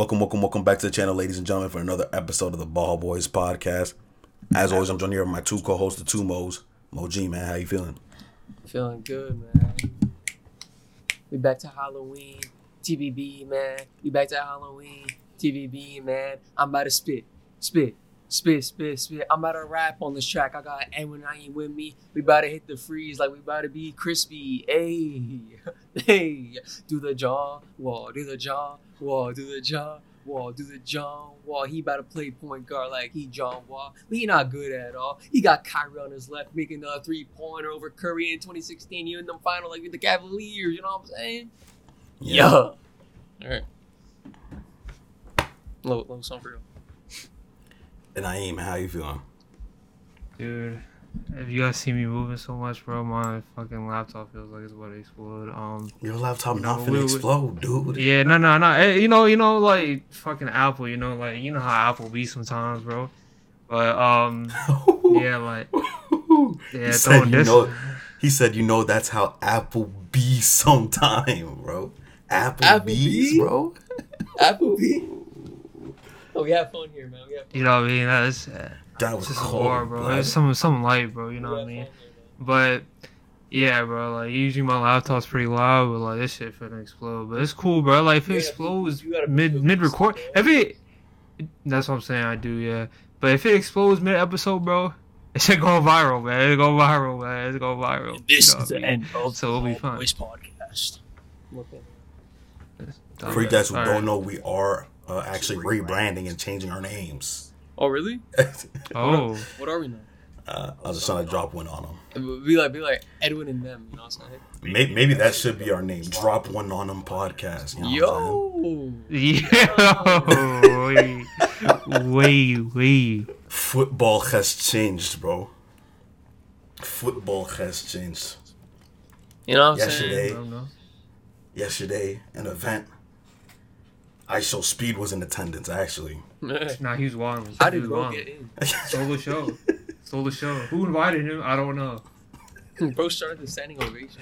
Welcome, welcome, welcome back to the channel, ladies and gentlemen, for another episode of the Ball Boys podcast. As always, I'm joined here with my two co-hosts, the two Mo's. Mo G, man, how you feeling? Feeling good, man. We back to Halloween. TBB, man. We back to Halloween. TBB, man. I'm about to spit, spit, spit, spit, spit. I'm about to rap on this track. I got Edwin I ain't with me. We about to hit the freeze like we about to be crispy. Hey, hey. Do the jaw wall, do the jaw wall, do the jaw wall, do the John Wall. He about to play point guard like he John Wall. But he not good at all. He got Kyrie on his left making a three pointer over Curry in 2016. You in the final like with the Cavaliers. You know what I'm saying? Yeah. All right. Low, low song for real. And I ain't, how you feeling? Dude, if you guys see me moving so much, bro, my fucking laptop feels like it's about to explode. Um, Your laptop You not know, finna we- we- explode, dude. yeah, no, no, no. You know, you know, like fucking Apple. You know, like you know how Apple be sometimes, bro. But um, yeah, like yeah, he said, you this. know, he said, you know, that's how Apple be sometime, bro. Apple Applebee's? bro. Applebee. Oh, we have fun here, man. We have fun. You know what I mean? That's uh, That was it's just cold, hard, bro. blood. It's some some light, bro. You know what I mean? here. But yeah, bro, like usually my laptop's pretty loud, but like this shit finna explode. But it's cool, bro. Like if it You gotta- explodes you gotta mid mid record, bro. if it that's what I'm saying, I do, yeah. But if it explodes mid episode, bro, it should go viral, man. It go viral, man. It's go viral. And this You know is what I the mean? end of So it'll be the fun. Voice Podcast. Okay. For you guys who don't right. know, we are uh, actually rebranding and changing our names. Oh, really? Oh, What are we now? uh, I was just trying to drop one on them. Be like, be like Edwin and them. You know what I'm saying? Maybe, maybe that should be our name. Drop one on them podcast. You know what Yo. yeah. wait, wait, wait. Football has changed, bro. Football has changed. You know what I'm Yesterday. Saying? don't. Yesterday, an event. IShowSpeed was in attendance, actually. Nah, he was wilding. How He did was bro wilding. get in? Stole the show. Stole the show. Who invited him? I don't know. Bro started the standing ovation.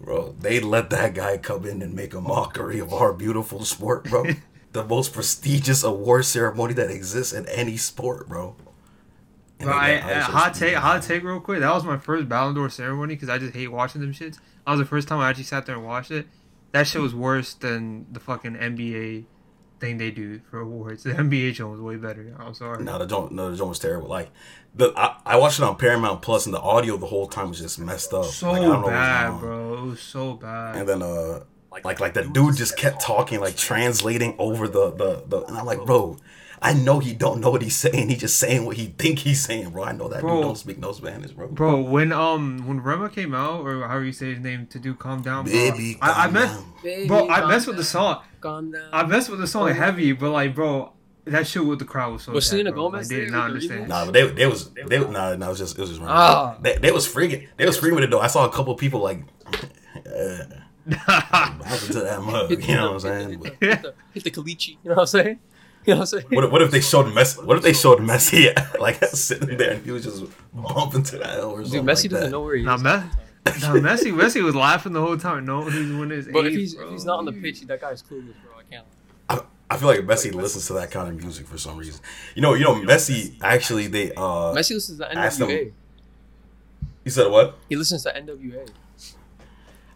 Bro, they let that guy come in and make a mockery of our beautiful sport, bro. the most prestigious award ceremony that exists in any sport, bro. And But they I, let uh, hot take, in hot take, real quick. That was my first Ballon d'Or ceremony because I just hate watching them shits. That was the first time I actually sat there and watched it. That shit was worse than the fucking NBA thing they do for awards. The NBA show was way better. I'm sorry. No, the joint, no, the joint was terrible. Like, the I, I watched it on Paramount Plus, and the audio the whole time was just messed up. so Like, I don't know what was bad, bro. It was so bad. And then uh like like the dude just kept talking, like translating over the the, the and I'm like, bro, I know he don't know what he's saying. He just saying what he think he's saying, bro. I know that Bro. dude don't speak no Spanish, bro. Bro, when um when Rema came out or however you say his name to do "Calm Down," bro, Baby, I, I calm messed, down. Baby, bro, I calm messed with the song. Calm down. I messed with the song heavy, but like, bro, that shit with the crowd was so. Was sad, Selena bro. Gomez Like, they did not understand. Nah, but they they was they nah, nah, it was just it was just random. Ah. They, they was freaking they was freaking with it though. I saw a couple people like uh, bouncing to that mug. You know what I'm saying? But Hit the, hit the caliche. You know what I'm saying? You know what I'm saying? what if, what if they showed Messi? What if they showed Messi like sitting there and he was just bumping to that or something? Dude, Messi like doesn't that? know where he Nah, is. Me- nah, Messi, Messi was laughing the whole time, knowing he's winning his. But if he's bro. if he's not on the pitch, that guy's clueless, bro. I can't. I, I feel like Messi listens to that kind of music for some reason. You know, you know, Messi actually they uh Messi listens to ask them- NWA. you said what? He listens to NWA.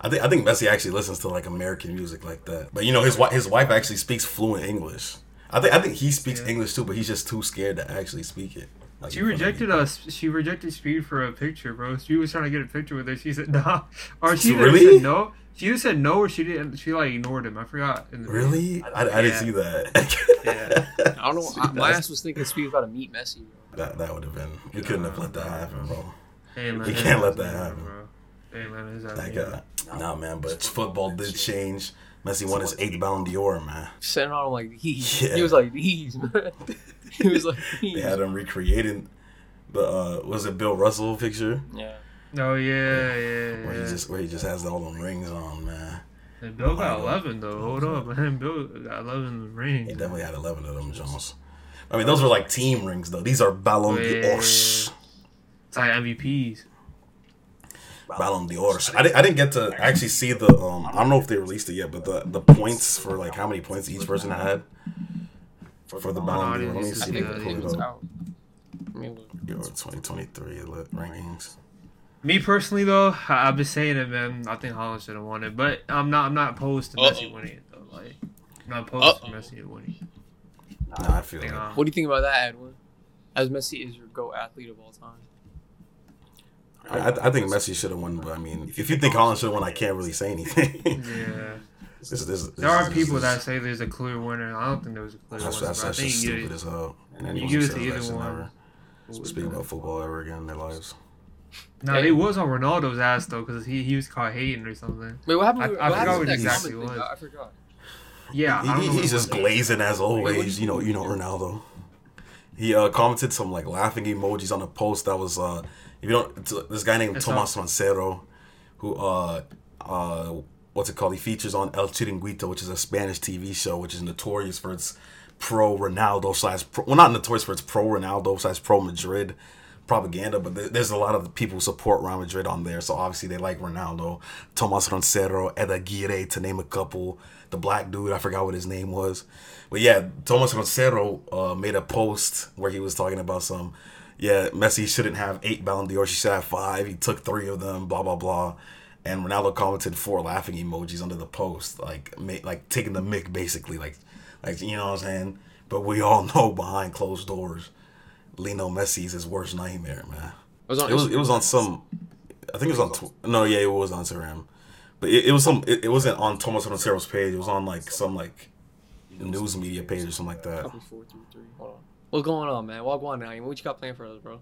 I think I think Messi actually listens to like American music like that. But you know, his wife his wife actually speaks fluent English. I think I think he speaks Yeah. English too, but he's just too scared to actually speak it. Like, She in front of rejected us. She rejected Speed for a picture, bro. She was trying to get a picture with her. She said nah, or she either Really? said no. She either said no or she didn't. She like ignored him. I forgot. in the. Really? I, I didn't Yeah. see that. Yeah. I don't know. I, my ass was thinking Speed was about to meet Messi. Bro. that that would have been. We couldn't have let that happen, bro. Hey, man, You can't let that happen. bro. Hey man, it's That guy. Nah, man. But football did change. Messi won his eighth Ballon d'Or, man. Sitting on him like these. Yeah. He was like these, man. he was like these. They had him recreating the uh was it Bill Russell picture Yeah. Oh yeah, yeah, where he yeah. just where he just has all them rings on, man. And Bill got eleven though. Hold up, man. Bill got eleven rings. He definitely had eleven of them Jones. I mean, those are like team rings though. These are Ballon Yeah. d'Or. It's like MVPs. Ballon d'Or. I didn't, I didn't get to actually see the. Um, I don't know if they released it yet, but the the points for like how many points each person had for the Ballon d'Or. Let me I I see. think Yeah, the Pull it it was up. out. I mean, look. Euro 2023 rankings. Me personally, though, I- I've been saying it, man. I think Haaland should have won it, but I'm not. I'm not opposed to Messi Uh-oh. winning it, though. Like, I'm not opposed Uh-oh. to Messi winning. Nah, I feel Think, like uh, What do you think about that, Edwin? As Messi is your go athlete of all time. I, I I think Messi should have won, but I mean, if you think Haaland should have won, I can't really say anything. yeah. this, is- this, There are this people is- that say there's a clear winner. I don't think there was a clear That's, winner. that's, I that's think just you stupid get as hell. And you give it to says either one. never speak about football ever again in their lives. No, it was on Ronaldo's ass though, because he, he was caught hating or something. Wait, what happened? I- with- I what forgot happened what exactly comment it thing? was. I forgot. Yeah, I don't He, know he's just glazing as Wait, what always. You know, you know Ronaldo. He uh, commented some like laughing emojis on a post that was uh, if you don't, uh, this guy named It's Tomas Roncero, who uh, uh, what's it called? He features on El Chiringuito, which is a Spanish TV show, which is notorious for its pro Ronaldo slash pro, well, not notorious for its pro Ronaldo slash pro Madrid propaganda, but there- there's a lot of people who support Real Madrid on there, so obviously they like Ronaldo, Tomas Roncero, Ed Aguirre, to name a couple. The black dude, I forgot what his name was, but yeah, Tomas Roncero uh, made a post where he was talking about some, yeah, Messi shouldn't have eight Ballon d'Or, she should have five. He took three of them, blah blah blah. And Ronaldo commented four laughing emojis under the post, like ma- like taking the mic basically, like like you know what I'm saying. But we all know behind closed doors, Lionel Messi's his worst nightmare, man. It was on. It was it was on some, I think it was on tw- no yeah it was on Instagram, it, it was some it, it wasn't on Thomas Roncero's page. It was on like some like news media page or something like that. Copy four three three. Hold on. What's going on, man? Walk on now. What you got planned for us, bro?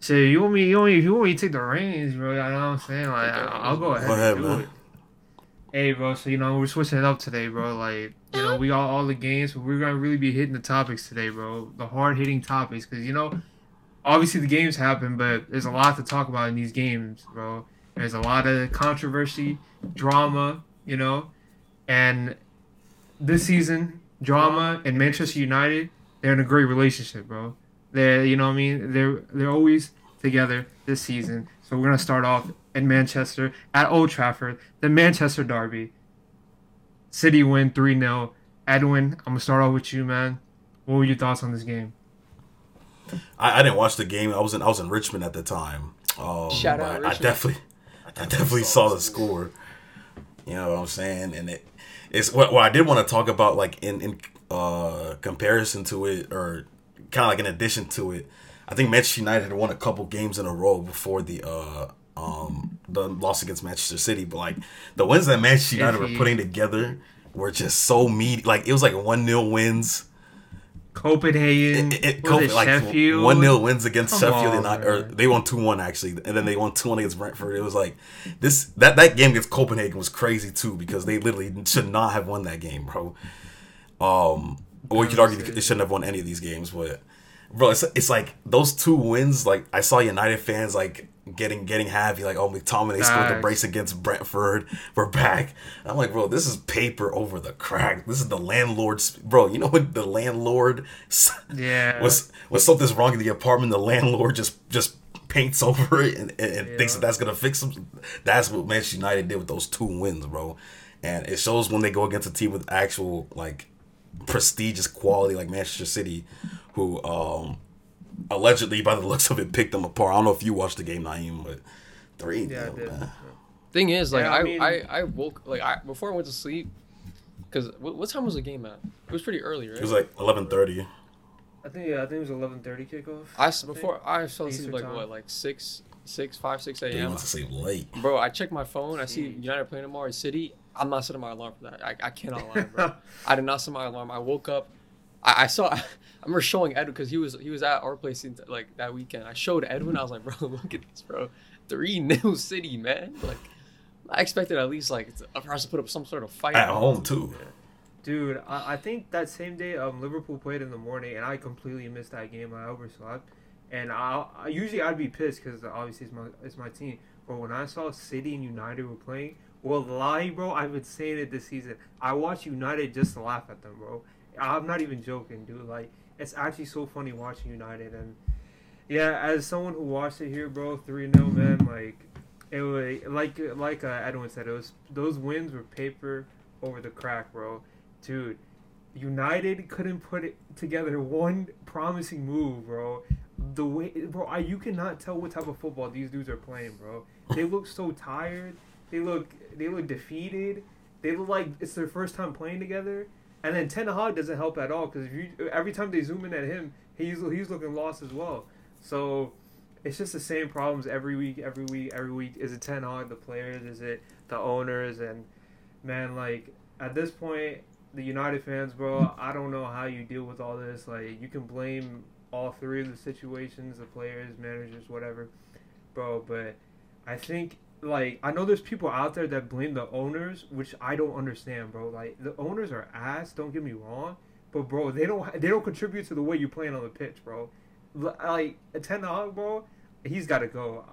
So you want me? You want me? You want me to take the reins, bro? You know what I'm saying? Like, I- I'll go ahead. Go ahead, and do man. it. Hey, bro. So you know we're switching it up today, bro. Like, you know we got all the games, but we're gonna really be hitting the topics today, bro. The hard hitting topics, because you know, obviously the games happen, but there's a lot to talk about in these games, bro. There's a lot of controversy, drama, you know, and this season, drama and Manchester United, they're in a great relationship, bro. They're, you know what I mean? They're they're always together this season. So we're gonna start off in Manchester at Old Trafford, the Manchester Derby. City win three 0 Edwin, I'm gonna start off with you, man. What were your thoughts on this game? I, I didn't watch the game. I was in I was in Richmond at the time. Um, Shout out I, I definitely I definitely saw the score. You know what I'm saying? And it it's what, what I did want to talk about, like in in uh comparison to it, or kind of like in addition to it. I think Manchester United had won a couple games in a row before the uh um the loss against Manchester City, but like the wins that Manchester United were putting together were just so meaty. Like it was like one 0 wins. Copenhagen, It, it, like Sheffield? one 0 wins against Come Sheffield, on, and I, or they won two one actually, and then they won two one against Brentford. It was like this that that game against Copenhagen was crazy too because they literally should not have won that game, bro. Um, or you could argue they shouldn't have won any of these games, but bro, it's it's like those two wins. Like I saw United fans like getting getting happy, like oh McTominay scored the brace against Brentford. We're back. I'm like, bro, this is paper over the crack. This is the landlord's, bro. You know what the landlord Yeah. was when something's wrong in the apartment, the landlord just just paints over it and, and, and thinks that that's gonna fix them. That's what Manchester United did with those two wins, bro. And it shows when they go against a team with actual like prestigious quality like Manchester City, who um allegedly by the looks of it picked them apart. I don't know if you watched the game, Naeem, but three. yeah, I did. man. Thing is, like Yeah, I I, mean- I, I woke like I before I went to sleep. Cause what, what time was the game at? It was pretty early, right? It was like eleven thirty. I think yeah, I think it was eleven thirty kickoff. I s- before I fell asleep like time. what like six six five six They a.m. went to sleep late. Bro, I checked my phone. I see United playing tomorrow. City. I'm not setting my alarm for that. I, I cannot lie, bro. I did not set my alarm. I woke up. I, I saw. I remember showing Edwin because he was he was at our place in, like that weekend. I showed Edwin. I was like, bro, look at this, bro. Three nil City, man. Like I expected at least like for us to put up some sort of fight At home too. Dude, I, I think that same day um Liverpool played in the morning, and I completely missed that game. I overslept, and I, I usually I'd be pissed because obviously it's my it's my team. But when I saw City and United were playing, well, lie, bro, I've been saying it this season. I watch United just to laugh at them, bro. I'm not even joking, dude. Like it's actually so funny watching United, and yeah, as someone who watched it here, bro, three 0 man, like it was like like uh, Edwin said. It was those wins were paper over the crack, bro. Dude, United couldn't put it together one promising move, bro. The way, bro, I, you cannot tell what type of football these dudes are playing, bro. They look so tired. They look they look defeated. They look like it's their first time playing together. And then Ten Hag doesn't help at all because every time they zoom in at him, he's he's looking lost as well. So it's just the same problems every week, every week, every week. Is it Ten Hag, the players? Is it the owners? And man, like at this point, the United fans, bro, I don't know how you deal with all this. Like you can blame all three of the situations, the players, managers, whatever, bro. But I think like I know there's people out there that blame the owners, which I don't understand, bro. Like the owners are ass. Don't get me wrong, but bro, they don't they don't contribute to the way you're playing on the pitch, bro. Like Ten Hag, bro, he's got to go.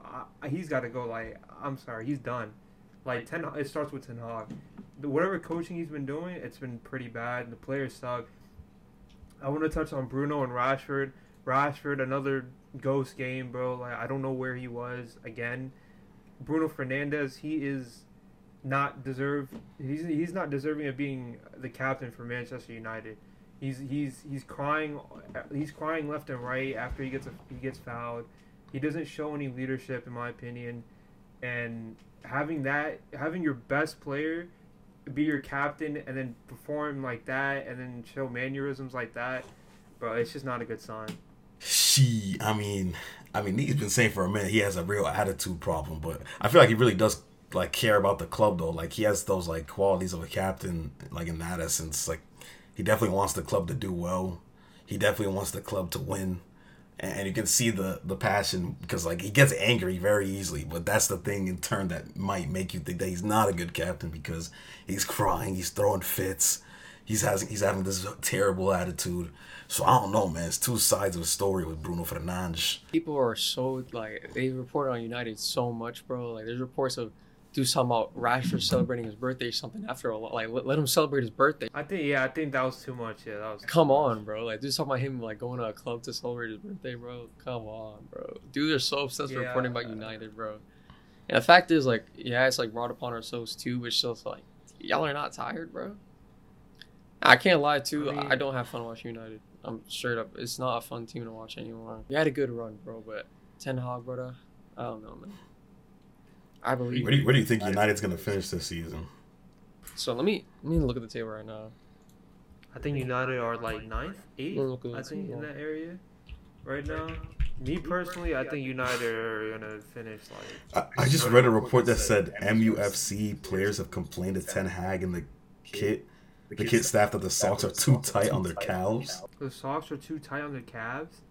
he's got to go. Like I'm sorry, he's done. Like Ten, it starts with Ten Hag. Whatever coaching he's been doing, it's been pretty bad. The players suck. I want to touch on Bruno and Rashford. Rashford, another ghost game, bro. Like I don't know where he was again. Bruno Fernandes, he is not deserve. He's he's not deserving of being the captain for Manchester United. He's he's he's crying. He's crying left and right after he gets a, he gets fouled. He doesn't show any leadership, in my opinion. And having that, having your best player be your captain and then perform like that and then show mannerisms like that, bro, it's just not a good sign. She, I mean, I mean, he's been saying for a minute he has a real attitude problem, but I feel like he really does like care about the club though. Like he has those like qualities of a captain, like in that essence. Like he definitely wants the club to do well. He definitely wants the club to win, and you can see the the passion because like he gets angry very easily. But that's the thing in turn that might make you think that he's not a good captain because he's crying, he's throwing fits, he's having he's having this terrible attitude. So I don't know, man. It's two sides of the story with Bruno Fernandes. People are so like they report on United so much, bro. Like there's reports of do something about Rashford celebrating his birthday or something after a lot. Like let, let him celebrate his birthday. I think yeah, I think that was too much. Yeah, that was. Come on, bro. Like do something about him like going to a club to celebrate his birthday, bro. Come on, bro. Dudes are so obsessed with reporting about United, bro. And the fact is, like, yeah, it's like brought upon ourselves too, which still like y'all are not tired, bro. I can't lie too. I I, don't have fun watching United. I'm straight up. It's not a fun team to watch anymore. You had a good run, bro, but Ten Hag, brother. I don't know, man. I believe. Where do you, where do you think United's gonna finish this season? So let me let me look at the table right now. I think United are like ninth, eighth. We'll look at I think in that area right now. Me personally, I think United are gonna finish like. I, I just read a report that said MUFC players have complained to Ten Hag in the kit, the kids staff that the socks are too tight on their calves. The socks are too tight on their calves.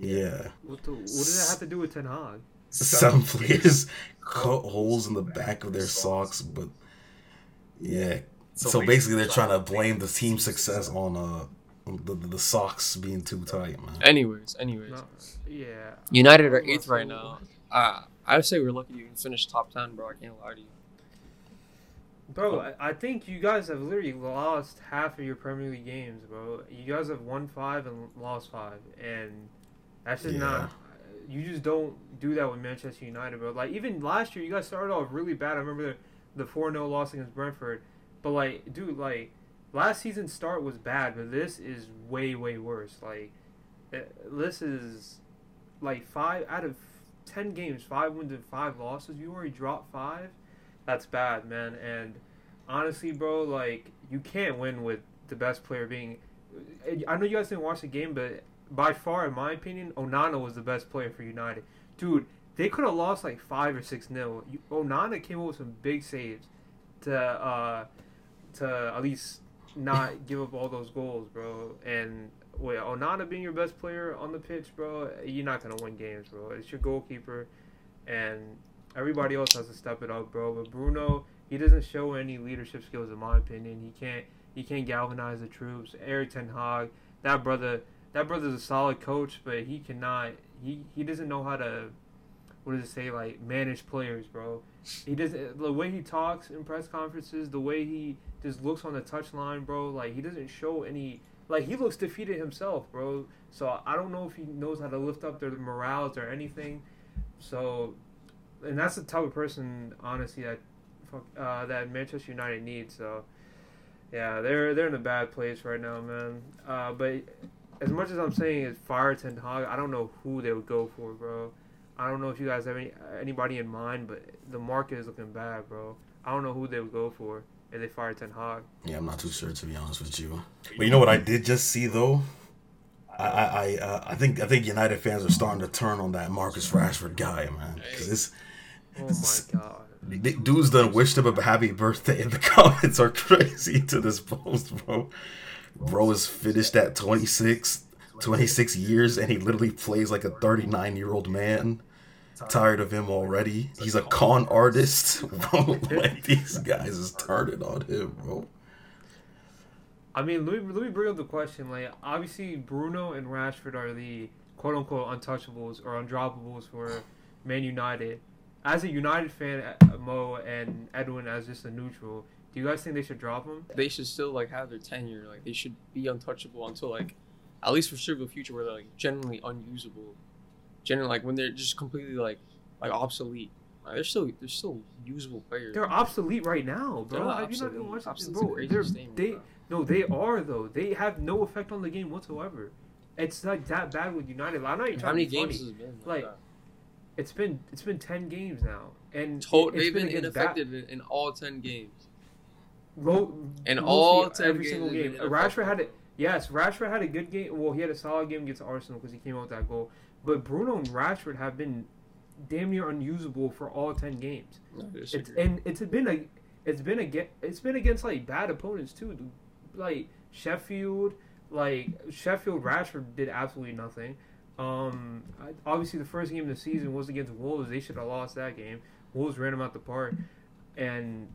Yeah, What the? What does that have to do with Ten Hag? some players cut holes in the back of their socks, but yeah. So basically, they're trying to blame the team success on uh the, the socks being too tight, man. Anyways, anyways, No, yeah. United are eighth right now. Uh, I'd say we're lucky to even finish top ten, bro. I can't lie to you. Bro, I, I think you guys have literally lost half of your Premier League games, bro. You guys have won five and lost five, and that's just Yeah. not. You just don't do that with Manchester United, bro. Like even last year, you guys started off really bad. I remember the the four 0 loss against Brentford, but like, dude, like last season's start was bad, but this is way way worse. Like eh, this is like five out of ten games, five wins and five losses. You already dropped five. That's bad, man. And honestly, bro, like you can't win with the best player being. I know you guys didn't watch the game, but by far, in my opinion, Onana was the best player for United. Dude, they could have lost like five or six nil. Onana came up with some big saves to uh to at least not give up all those goals, bro. And with Onana being your best player on the pitch, bro, you're not gonna win games, bro. It's your goalkeeper, and everybody else has to step it up, bro. But Bruno, he doesn't show any leadership skills, in my opinion. He can't he can't galvanize the troops. Eric Ten Hag, that brother, that brother's a solid coach, but he cannot. He he doesn't know how to. What does it say? Like manage players, bro. He doesn't. The way he talks in press conferences, the way he just looks on the touchline, bro. Like he doesn't show any. Like he looks defeated himself, bro. So I don't know if he knows how to lift up their morals or anything. So and that's the type of person, honestly, that uh, that Manchester United needs. So, yeah, they're they're in a bad place right now, man. Uh, but as much as I'm saying is fire Ten Hag, I don't know who they would go for, bro. I don't know if you guys have any anybody in mind, but the market is looking bad, bro. I don't know who they would go for if they fire Ten Hag. Yeah, I'm not too sure to be honest with you. But you know what I did just see though. I I I, uh, I think I think United fans are starting to turn on that Marcus Rashford guy, man. 'Cause this Oh my god. dudes done wished him a happy birthday, and the comments are crazy to this post, bro. Bro is finished at 26, 26 years, and he literally plays like a 39 year old man. Tired of him already. He's a con artist, bro. Like these guys is turning on him, bro. I mean, let me, let me bring up the question. Like, obviously, Bruno and Rashford are the quote unquote untouchables or undroppables for Man United. As a United fan, uh, Mo and Edwin, as just a neutral, do you guys think they should drop them? They should still like have their tenure. Like they should be untouchable until like at least for foreseeable future where they're like generally unusable. Generally like when they're just completely like like obsolete. Like, they're still they're still usable players. They're obsolete right now, They're bro. not Have you not obsolete. watched Obsolete's bro? crazy They're, statement, they bro. no, they are though. They have no effect on the game whatsoever. It's like that bad with United. I'm not even How many games funny. has it been? Like, that? It's been it's been ten games now, and To- it's they've been against ineffective in, in all ten games. Low, In all 10 every games single game. Rashford had it. Yes, Rashford had a good game. Well, he had a solid game against Arsenal because he came out with that goal. But Bruno and Rashford have been damn near unusable for all ten games. It's and it's been a it's been against it's been against like bad opponents too, dude. like Sheffield, like Sheffield Rashford did absolutely nothing. Um, obviously the first game of the season was against Wolves. They should have lost that game. Wolves ran them out the park, and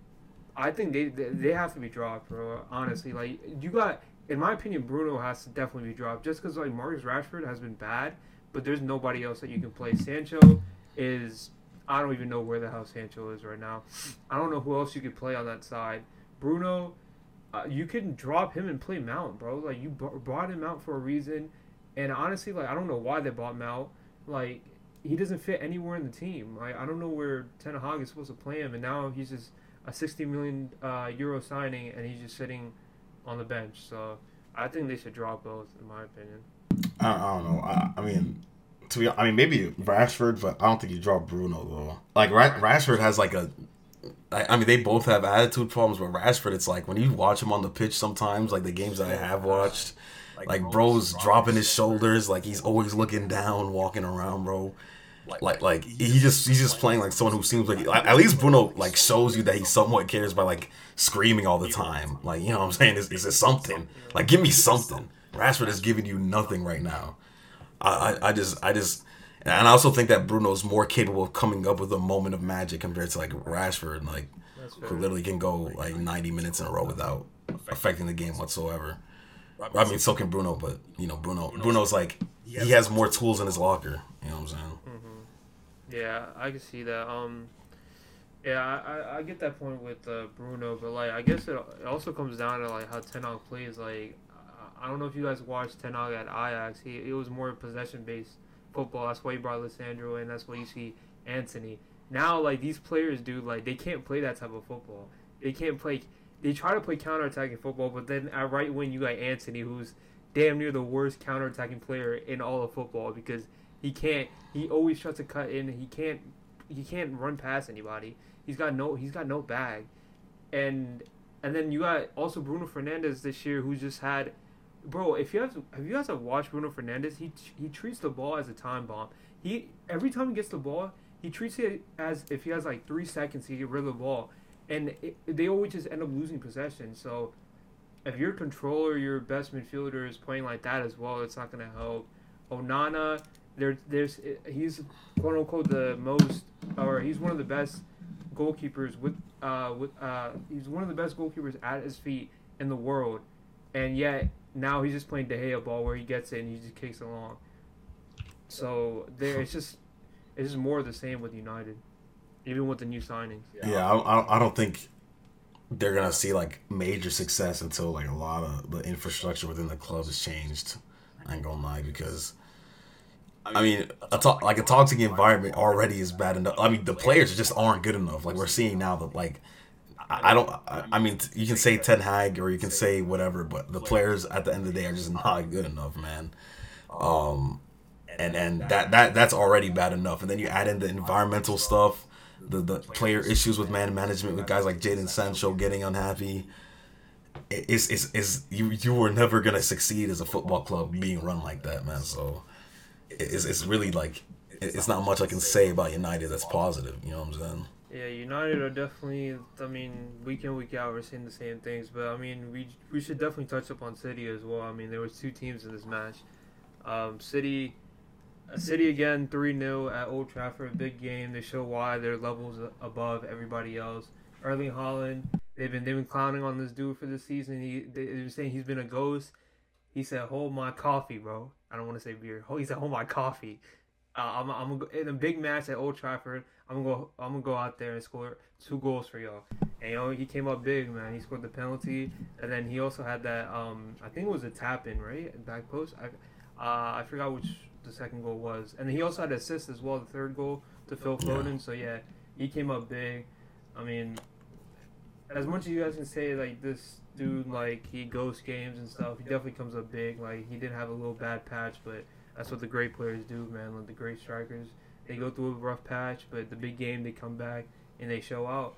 I think they they, have to be dropped, bro. Honestly, like you got in my opinion, Bruno has to definitely be dropped just because like Marcus Rashford has been bad, but there's nobody else that you can play. Sancho is I don't even know where the hell Sancho is right now. I don't know who else you could play on that side. Bruno, uh, you can drop him and play Mount, bro. Like you b- brought him out for a reason, and honestly, like I don't know why they bought Mount. Like he doesn't fit anywhere in the team. Like I don't know where Ten Hag is supposed to play him, and now he's just a 60 million uh, euro signing, and he's just sitting on the bench. So I think they should drop both, in my opinion. I, I don't know. I, I mean, to be, I mean, maybe Rashford, but I don't think you drop Bruno though. Like Ra- Rashford has like a. I I mean, they both have attitude problems, but Rashford, it's like when you watch him on the pitch sometimes, like the games that I have watched, like bro's dropping his shoulders, like he's always looking down, walking around, bro. Like, like he just he's just playing like someone who seems like at least Bruno like shows you that he somewhat cares by like screaming all the time. Like you know what I'm saying? Is is it something? Like give me something. Rashford is giving you nothing right now. I, I, I just I just and I also think that Bruno's more capable of coming up with a moment of magic compared to like Rashford, like who literally can go like 90 minutes in a row without affecting the game whatsoever. I mean, so can Bruno, but you know, Bruno Bruno's like he has more tools in his locker. You know what I'm saying? Yeah, I can see that. Um, yeah, I, I, get that point with uh, Bruno, but like I guess it, it also comes down to like how Ten Hag plays. Like I- I don't know if you guys watched Ten Hag at Ajax. He it was more possession based football. That's why he brought Lisandro and That's why you see Antony. Now like these players do like they can't play that type of football. They can't play. They try to play counter attacking football, but then at right wing you got Antony, who's damn near the worst counter attacking player in all of football because he can't. He always tries to cut in. He can't. He can't run past anybody. He's got no. He's got no bag, and and then you got also Bruno Fernandes this year, who just had, bro. If you have, have you guys have watched Bruno Fernandes? He he treats the ball as a time bomb. He every time he gets the ball, he treats it as if he has like three seconds to get rid of the ball, and it, they always just end up losing possession. So if your controller, your best midfielder is playing like that as well, it's not gonna help. Onana, there, there's he's quote unquote the most, or he's one of the best goalkeepers with uh with uh he's one of the best goalkeepers at his feet in the world, and yet now he's just playing De Gea ball where he gets it and he just kicks it along. So there, it's just it's just more of the same with United, even with the new signings. Yeah, I, I I don't think they're gonna see like major success until like a lot of the infrastructure within the club has changed. I ain't gonna lie because I mean, a to- like a toxic environment already is bad enough. I mean, the players just aren't good enough. Like we're seeing now that like. I I don't. I I mean, you can say Ten Hag or you can say whatever, but the players at the end of the day are just not good enough, man. Um, and and that that that's already bad enough. And then you add in the environmental stuff, the the player issues with man management with guys like Jadon Sancho getting unhappy. It- It's, it's, it's you you were never gonna succeed as a football club being run like that, man. So it's, it's really like it's not much I can say about United that's positive. You know what I'm saying? Yeah, United are definitely. I mean, week in week out, we're seeing the same things. But I mean, we we should definitely touch up on City as well. I mean, there was two teams in this match. Um, City, City again, three 0 at Old Trafford, big game. They show why they're levels above everybody else. Erling Haaland, they've been they've been clowning on this dude for the season. He they, they've been saying he's been a ghost. He said, "Hold my coffee, bro." I don't want to say beer. He said, "Hold my coffee." Uh, I'm, I'm in a big match at Old Trafford. I'm gonna go. I'm gonna go out there and score two goals for y'all. And you know he came up big, man. He scored the penalty, and then he also had that. Um, I think it was a tap in, right, back post. I, uh, I forgot which the second goal was, and he also had assist as well. The third goal to Phil Yeah. Foden. So yeah, he came up big. I mean, as much as you guys can say like this dude like he ghost games and stuff, he definitely comes up big. Like he did have a little bad patch, but that's what the great players do, man. Like the great strikers, they go through a rough patch, but the big game they come back and they show out.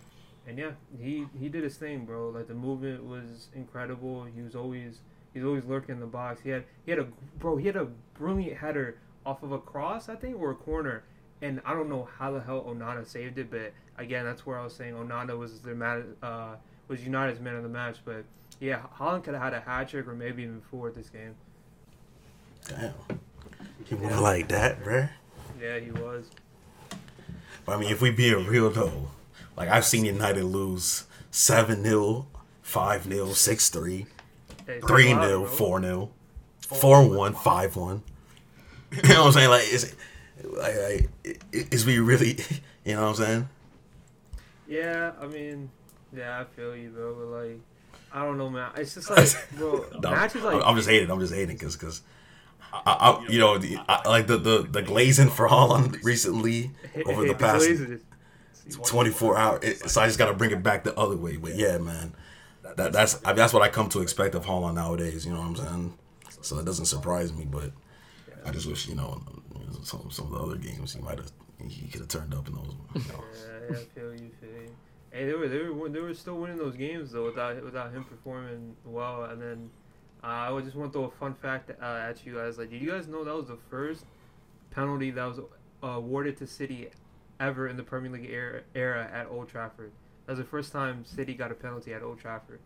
And yeah, he he did his thing, bro. Like the movement was incredible. He was always he's always lurking in the box. He had he had a bro. He had a brilliant header off of a cross, I think, or a corner. And I don't know how the hell Onana saved it, but again, that's where I was saying Onana was the man, uh, was United's man of the match. But yeah, Haaland could have had a hat trick or maybe even four at this game. Damn, you were like that, bruh. Yeah, he was. But I mean, if we being real though, like I've seen United lose seven 0 five 0 six three, Hey, it's three wild, 0 bro. four 0 four one, five one. You know what I'm saying? Like, is like, like is we really? You know what I'm saying? Yeah, I mean, yeah, I feel you, bro. But like, I don't know, man. It's just like, bro, No, matches like I'm, just hating. I'm just hating because because. I, I, you know, the, I, like the, the the glazing for Haaland recently over the past 24 hours. So I just got to bring it back the other way. But yeah, man, that that's I mean, that's what I come to expect of Haaland nowadays. You know what I'm saying? So it doesn't surprise me. But I just wish you know some some of the other games he might have he could have turned up in those. You know. Yeah, yeah, I feel you, feel you. Hey, they were they were they were still winning those games though without without him performing well. And then uh, I would just want to throw a fun fact uh, at you guys. Like, did you guys know that was the first penalty that was uh, awarded to City ever in the Premier League era, era at Old Trafford? That was the first time City got a penalty at Old Trafford.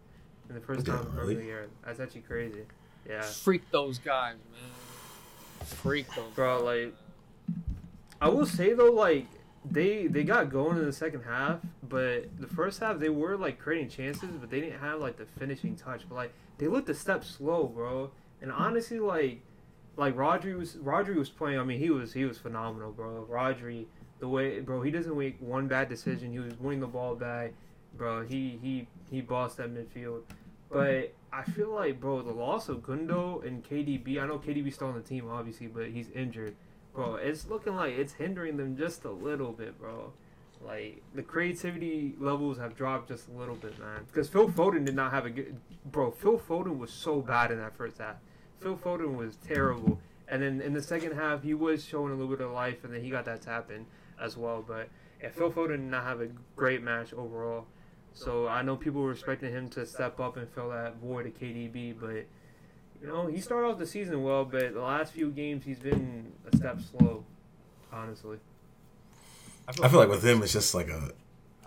In the first Damn, time in the? Premier League era. That's actually crazy. Yeah. Freak those guys, man. Freak those. Bro, like I will say though, like they they got going in the second half, but the first half they were like creating chances, but they didn't have like the finishing touch. But like they looked a step slow, bro. And honestly, like like Rodri was Rodri was playing. I mean, he was he was phenomenal, bro. Rodri, the way, bro, he doesn't make one bad decision. He was winning the ball back, bro. He he he bossed that midfield. But I feel like, bro, the loss of Gundo and KDB. I know KDB's still on the team, obviously, but he's injured, bro. It's looking like it's hindering them just a little bit, bro. Like the creativity levels have dropped just a little bit, man. Because Phil Foden did not have a good, bro. Phil Foden was so bad in that first half. Phil Foden was terrible, and then in the second half he was showing a little bit of life, and then he got that tap in as well. But yeah, Phil Foden did not have a great match overall. So I know people were expecting him to step up and fill that void of KDB, but you know he started off the season well, but the last few games he's been a step slow, honestly. I feel like with him, it's just like a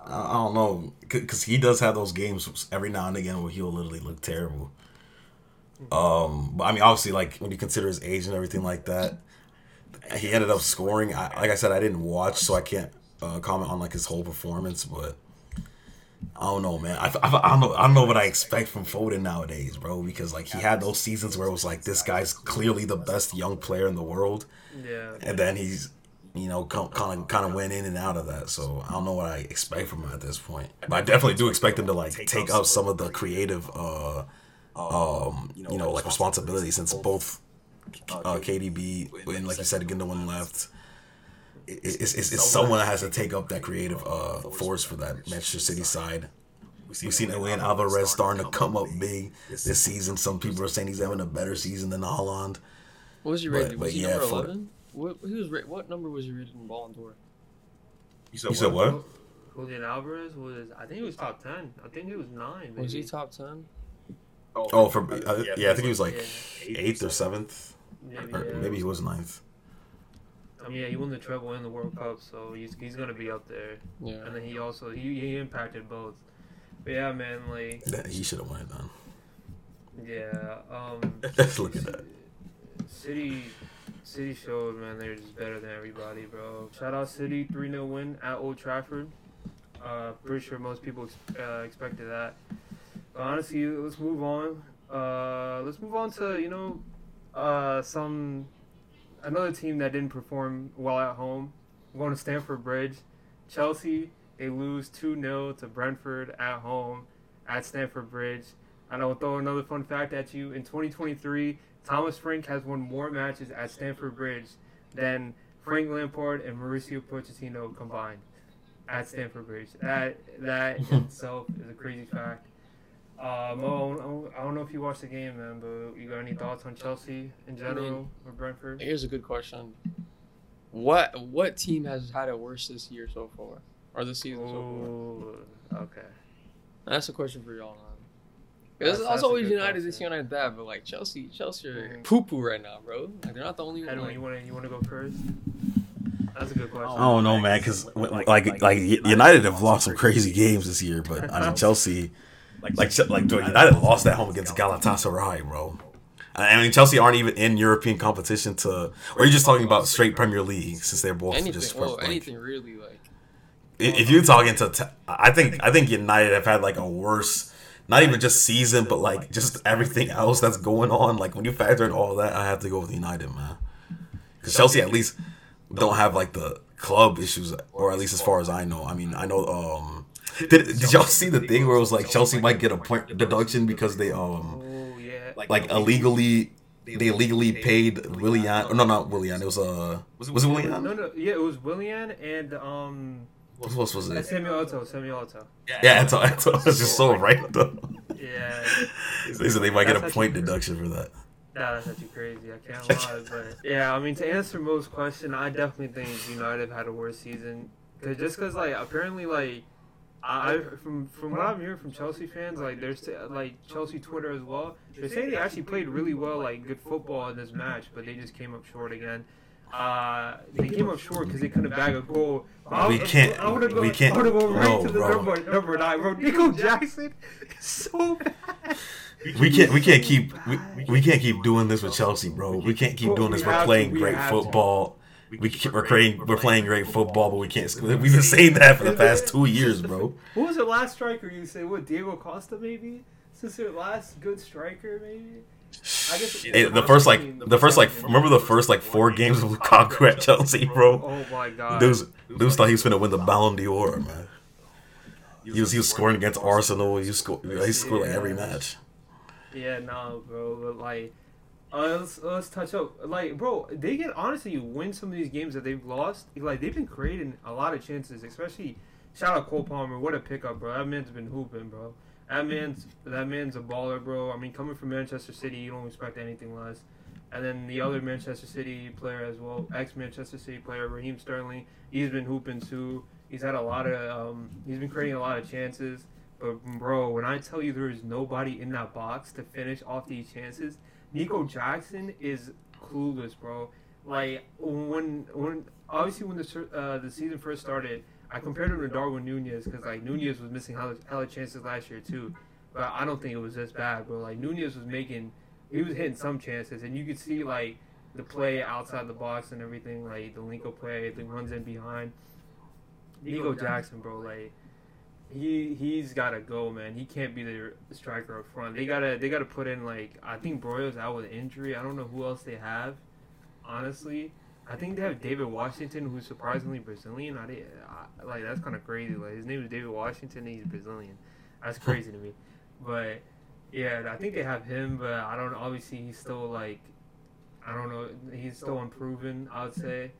I don't know, because he does have those games every now and again where he'll literally look terrible. Um, but I mean, obviously, like when you consider his age and everything like that, he ended up scoring. I, like I said, I didn't watch, so I can't uh, comment on like his whole performance. But I don't know, man. I, I, I don't know. I don't know what I expect from Foden nowadays, bro. Because like he had those seasons where it was like this guy's clearly the best young player in the world Yeah. and then he's you know kind of kind of went in and out of that so i don't know what i expect from him at this point but i definitely do expect him to like take up some of the creative uh um you know like responsibility since both uh, KDB, and like you said, Gundogan left. It's, it's, it's, it's someone that has to take up that creative uh, force for that Manchester City side. We've seen Julian Alvarez starting to come up big this season. Some people are saying he's having a better season than Haaland. What was he But- rated? but Was he yeah, number eleven? What he was? Ra- what number was he rated in Ballon d'Or? You said what? Julian Alvarez was, I think he was top ten. I think he was nine. Was he top ten? Oh, oh for uh, yeah, I think he was like Yeah. eighth or seventh, Maybe, or yeah. maybe he was ninth. I mean, yeah, he won the treble and the World Cup, so he's he's gonna be up there. Yeah. And then he also he, he impacted both. But yeah, man, like That- He should have won it then. yeah, um, Let's Look at that. City City showed man they're just better than everybody, bro. Shout out City three 0 win at Old Trafford. Uh, pretty sure most people uh, expected that. But honestly, let's move on. Uh, let's move on to you know uh, some another team that didn't perform well at home. Going to Stamford Bridge. Chelsea they lose two 0 to Brentford at home at Stamford Bridge. And I'll throw another fun fact at you. In 2023, Thomas Frank has won more matches at Stamford Bridge than Frank Lampard and Mauricio Pochettino combined at Stamford Bridge. That that itself is a crazy fact. Uh, Mo, I don't know if you watched the game, man, but you got any thoughts on Chelsea in general or Brentford? Here's a good question. What what team has had it worse this year so far, or this season so far? okay. That's a question for y'all. Man. That's- Because that's that's always United this question. United that, but like Chelsea, Chelsea are Mm. poo poo right now, bro. Like they're not the only one. Like, you want to you want to go first? That's a good question. I don't know, man, because like like United have lost some crazy games this year, but I mean Chelsea, like like like dude, United lost at home against Galatasaray, bro. I mean Chelsea aren't even in European competition to, or are you just talking about straight Premier League since they're both anything, just well, like, anything really. Like if if you're talking to, I think I think United have had like a worse, not even just season, but like just everything else that's going on. Like when you factor in all that, I have to go with United, man. Because Chelsea at least don't have like the club issues, or at least as far as I know. I mean, I know. Um, did did y'all see the thing where it was like Chelsea might get a point deduction because they um Oh like illegally they illegally paid Willian? No, not Willian. It was uh was it Willian? No, no, yeah, it was Willian and um What was was it? Samuel Eto'o, Samuel Eto'o. Yeah, it's, it's, it's just so random. Yeah, They said they might get a point deduction for that. nah, that's actually crazy. I can't lie, but yeah, I mean to answer most question, I definitely think United had a worse season. Cause just cause like apparently like I I- from from what I'm hearing from Chelsea fans, like there's like Chelsea Twitter as well. They're saying they actually played really well, like good football in this match, but they just came up short again. Uh, they came up short because they couldn't bag a goal. I- We can't- I wanna go, we can't- I wanna go right no, to the bro. number number nine, bro. Nico Jackson so bad. We can't we can't keep we, we can't keep doing this with Chelsea, bro. We can't keep doing this. We We're playing great football. We ke- we're playing we're playing great football, but we can't. score. We've been saying that for the past two years, bro. Who was the last striker you say? What Diego Costa maybe? Since their last good striker maybe. I guess Hey, the first like the first like remember the first like four games of Lukaku at Chelsea, bro. Oh my god. Dudes, dudes thought he was gonna win the Ballon d'Or, man. He was he was scoring against Arsenal. He scored he scored like every match. Yeah, no, bro. But like, uh, let's let's touch up. Like, bro, they can honestly win some of these games that they've lost. Like, they've been creating a lot of chances. Especially, shout out Cole Palmer. What a pickup, bro. That man's been hooping, bro. That man's that man's a baller, bro. I mean, coming from Manchester City, you don't expect anything less. And then the other Manchester City player as well, ex Manchester City player Raheem Sterling, he's been hooping too. He's had a lot of, um, he's been creating a lot of chances. But bro, when I tell you there is nobody in that box to finish off these chances, Nico Jackson is clueless, bro. Like when when obviously when the uh, the season first started, I compared him to Darwin Nunez because like Nunez was missing hella, hella chances last year too, but I don't think it was this bad, bro. Like Nunez was making, he was hitting some chances, and you could see like the play outside the box and everything, like the Linko play, the runs in behind. Nico Jackson, bro, like he he's gotta go, man. He can't be the striker up front. They gotta they gotta put in like I think Broja's out with injury. I don't know who else they have. Honestly, I think they have Deivid Washington, who's surprisingly Brazilian. I, I like that's kind of crazy. Like his name is Deivid Washington, and he's Brazilian. That's crazy to me. But yeah, I think they have him, but I don't. Obviously, he's still like I don't know. He's still unproven, I would say.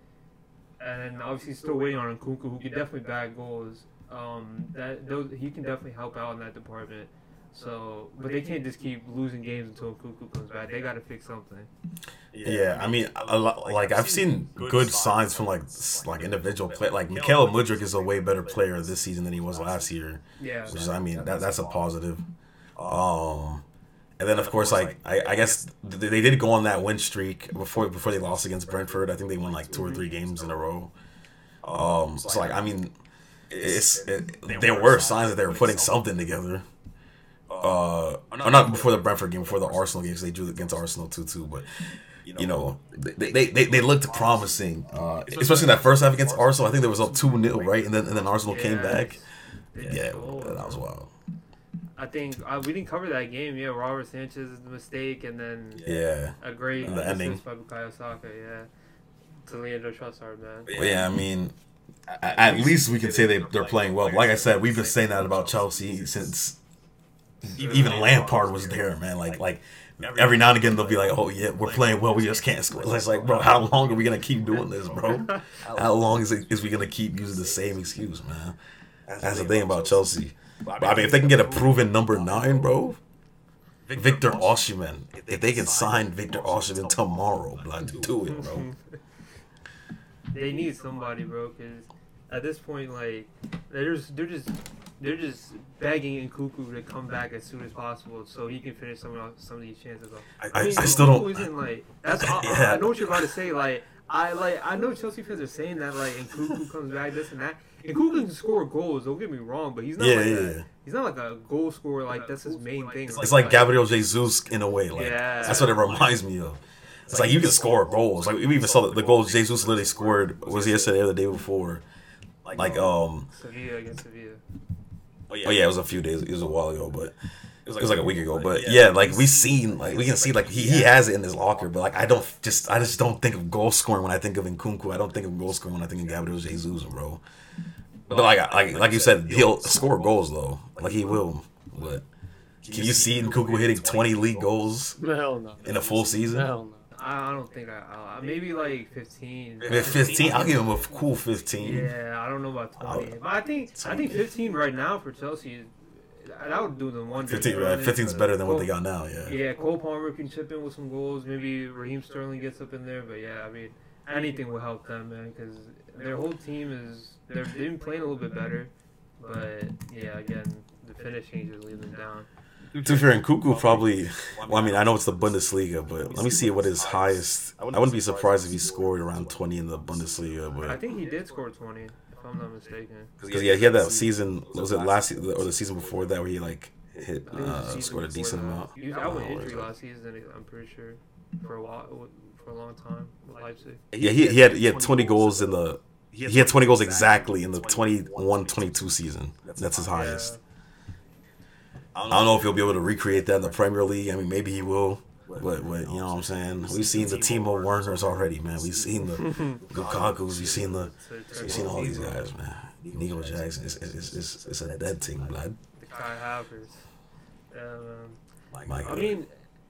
And obviously still waiting on Nkunku, who can definitely bag goals. Um, that those, he can definitely help out in that department. So, but they can't just keep losing games until Nkunku comes back. They got to fix something. Yeah, I mean, a lot, like I've seen good signs from like like individual play. Like Mikael Mudryk is a way better player this season than he was last year. Yeah. Which is, I mean, that that's a positive. Um, and then of course, like I, I guess they did go on that win streak before before they lost against Brentford. I think they won like two or three games in a row. Um, so like I mean, it's it, there were signs that they were putting something together. Uh, or not before the Brentford game, before the Arsenal game, 'cause they drew against Arsenal two two. But you know, they they, they, they looked promising, uh, especially in that first half against Arsenal. I think there was up two 0 right, and then and then Arsenal came back. Yeah, Yeah, goal, that was wild. I think uh, we didn't cover that game. Yeah, Robert Sanchez's mistake, and then Yeah, a great the ending. by Bukayo Saka. Yeah, to Leandro Trossard, man. Yeah. I mean, a- at least we can say they they're playing well. Like I said, we've been saying that about Chelsea since even Lampard was there, man. Like like every now and again they'll be like, "Oh yeah, we're playing well. We just can't score." It's like, bro, how long are we gonna keep doing this, bro? How long is it is we gonna keep using the same excuse, man? That's the thing about Chelsea. But I mean, if they can get a proven number nine, bro, Victor Osimhen. If they can sign Victor Osimhen tomorrow, blood, do it, bro. They need somebody, bro. Because at this point, like they're just they're just they're just begging Nkunku to come back as soon as possible so he can finish some of some of these chances off. I, mean, I still Nkunku don't. Isn't, like that's I, Yeah. I know what you're about to say. Like I like I know Chelsea fans are saying that like Nkunku comes back this and that. Nkunku can score goals. Don't get me wrong, but he's not Yeah, like yeah, a, yeah. he's not like a goal scorer. Like that's his main thing. It's like Gabriel Jesus in a way. Like Yeah. that's what it reminds me of. It's like you can score goals. Like we even saw the, the goals Jesus literally scored was yesterday or the day before. Like um Sevilla against Sevilla. oh yeah, it was a few days. It was a while ago, but it was like a week ago. But yeah, like we seen like we can see like he, he has it in his locker. But like I don't just I just don't think of goal scoring when I think of Nkunku. I don't think of goal scoring when I think of Gabriel Jesus, bro. But like like like you said, he'll score goals though. Like he will. But can you see Nkunku hitting twenty league goals Hell no. in a full season? I, don't think I, I maybe like 15. At 15, I'll give him a cool 15. Yeah, I don't know about 20. But I think I think 15 right now for Chelsea that would do them one. 15, right? 15's better than what they got now, yeah. Yeah, Cole Palmer can chip in with some goals. Maybe Raheem Sterling gets up in there. But yeah, I mean, anything will help them, man, because their whole team is they're they've been playing a little bit better. But yeah, again, the finishing just leaves them down. To be fair, Nkunku probably. Well, I mean, I know it's the Bundesliga, but let me see what his highest. I wouldn't be surprised if he scored around 20 in the Bundesliga, But I think he did score 20, if I'm not mistaken. Because, yeah, he had that season. Was it last se- or the season before that where he, like, hit, I think it was the uh, scored a decent amount? He was out with Oh, injury last season. I'm pretty sure for a while, for a long time with Leipzig. Yeah, he, he had he had 20 goals in the. He had 20 goals exactly in the 21-22 season. That's his highest. I don't know if he'll be able to recreate that in the Premier League. I mean, maybe he will. But, but you know what I'm saying? We've seen the Timo Werners already, man. We've seen the Lukaku's. We've seen the we've seen all these guys, man. Nico Jackson. It's, it's, it's, it's a dead team, blood. The Kai Havertz. Yeah, man. My I mean,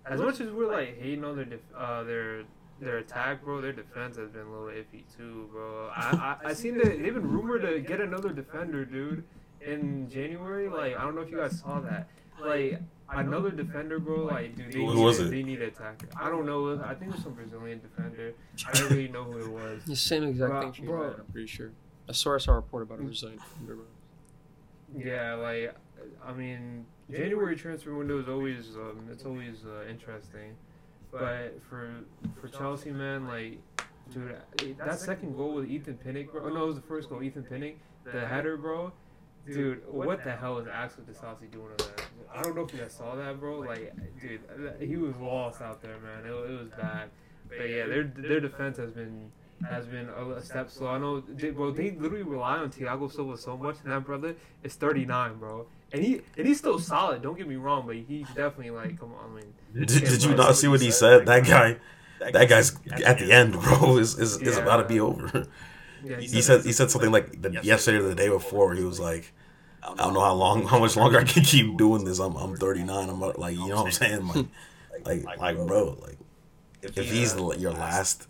as much as we're like hating on their def- uh, their their attack, bro, their defense has been a little iffy too, bro. I I, I seen that they've been rumored to get another defender, dude, in January. Like I don't know if you guys saw that. Like another defender, bro. Like dude, they Who need was a- it? They need an attacker. I don't know. I think it was some Brazilian defender. I don't really know who it was. The same exact Bro- thing she bro. had, I'm pretty sure. I saw, I saw a report about a Brazilian defender, bro. Yeah, like I mean, January transfer window is always um, it's always uh, interesting, but for for Chelsea, man, like dude, that second goal with Ethan Pinnock, bro. Oh no, it was the first goal, Ethan Pinnock, the header, bro. Dude, what the hell is Axel Disasi doing on that? I don't know if you guys saw that, bro. Like, dude, he was lost out there, man. It, it was bad. But yeah, their their defense has been has been a, a step slow. I know, they, bro. They literally rely on Thiago Silva so much, and that brother is 39, bro. And he and he's still solid. Don't get me wrong, but he's definitely like, come on, I mean. Did, did you not see what he said? That guy, that guy's at the end, bro. Is is, is about to be over. Yeah, He said he said something like the, yesterday or the day before. He was like, I don't know how long, how much longer I can keep doing this. I'm I'm 39. I'm like, you know what I'm saying? Like, like, like, bro, like, if he's your last,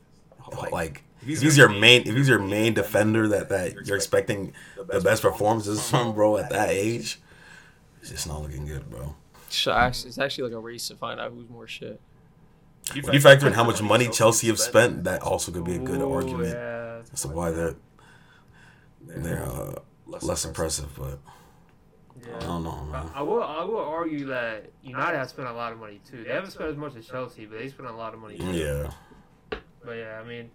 like if he's your main, if he's your main defender that that you're expecting the best performances from, bro, at that age, it's just not looking good, bro. So it's actually like a race to find out who's more shit. When you factor in how much money Chelsea have spent, that also could be a good Ooh, argument Yeah. as to why they're they're uh, less impressive. But I don't know, man. I will. I will argue that United have spent a lot of money too. They haven't spent as much as Chelsea, but they spent a lot of money. Too. Yeah, But yeah, I mean,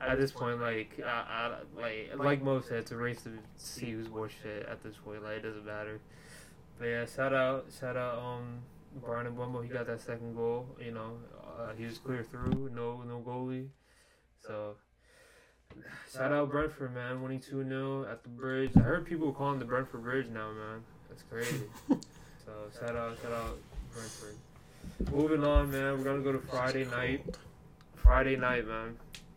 at this point, like, I, I, like, like most said, it's a race to see who's more shit. At this point, like, it doesn't matter. But yeah, shout out, shout out, um, Bryan Mbeumo. He got that second goal. You know, uh, he was clear through, no, no goalie. So. Shout out Brentford, man, winning 2 0 at the bridge. I heard people calling the Brentford Bridge now, man. That's crazy. so, shout out, shout out Brentford. Moving on, man. We're to go to Friday night. Friday night, man.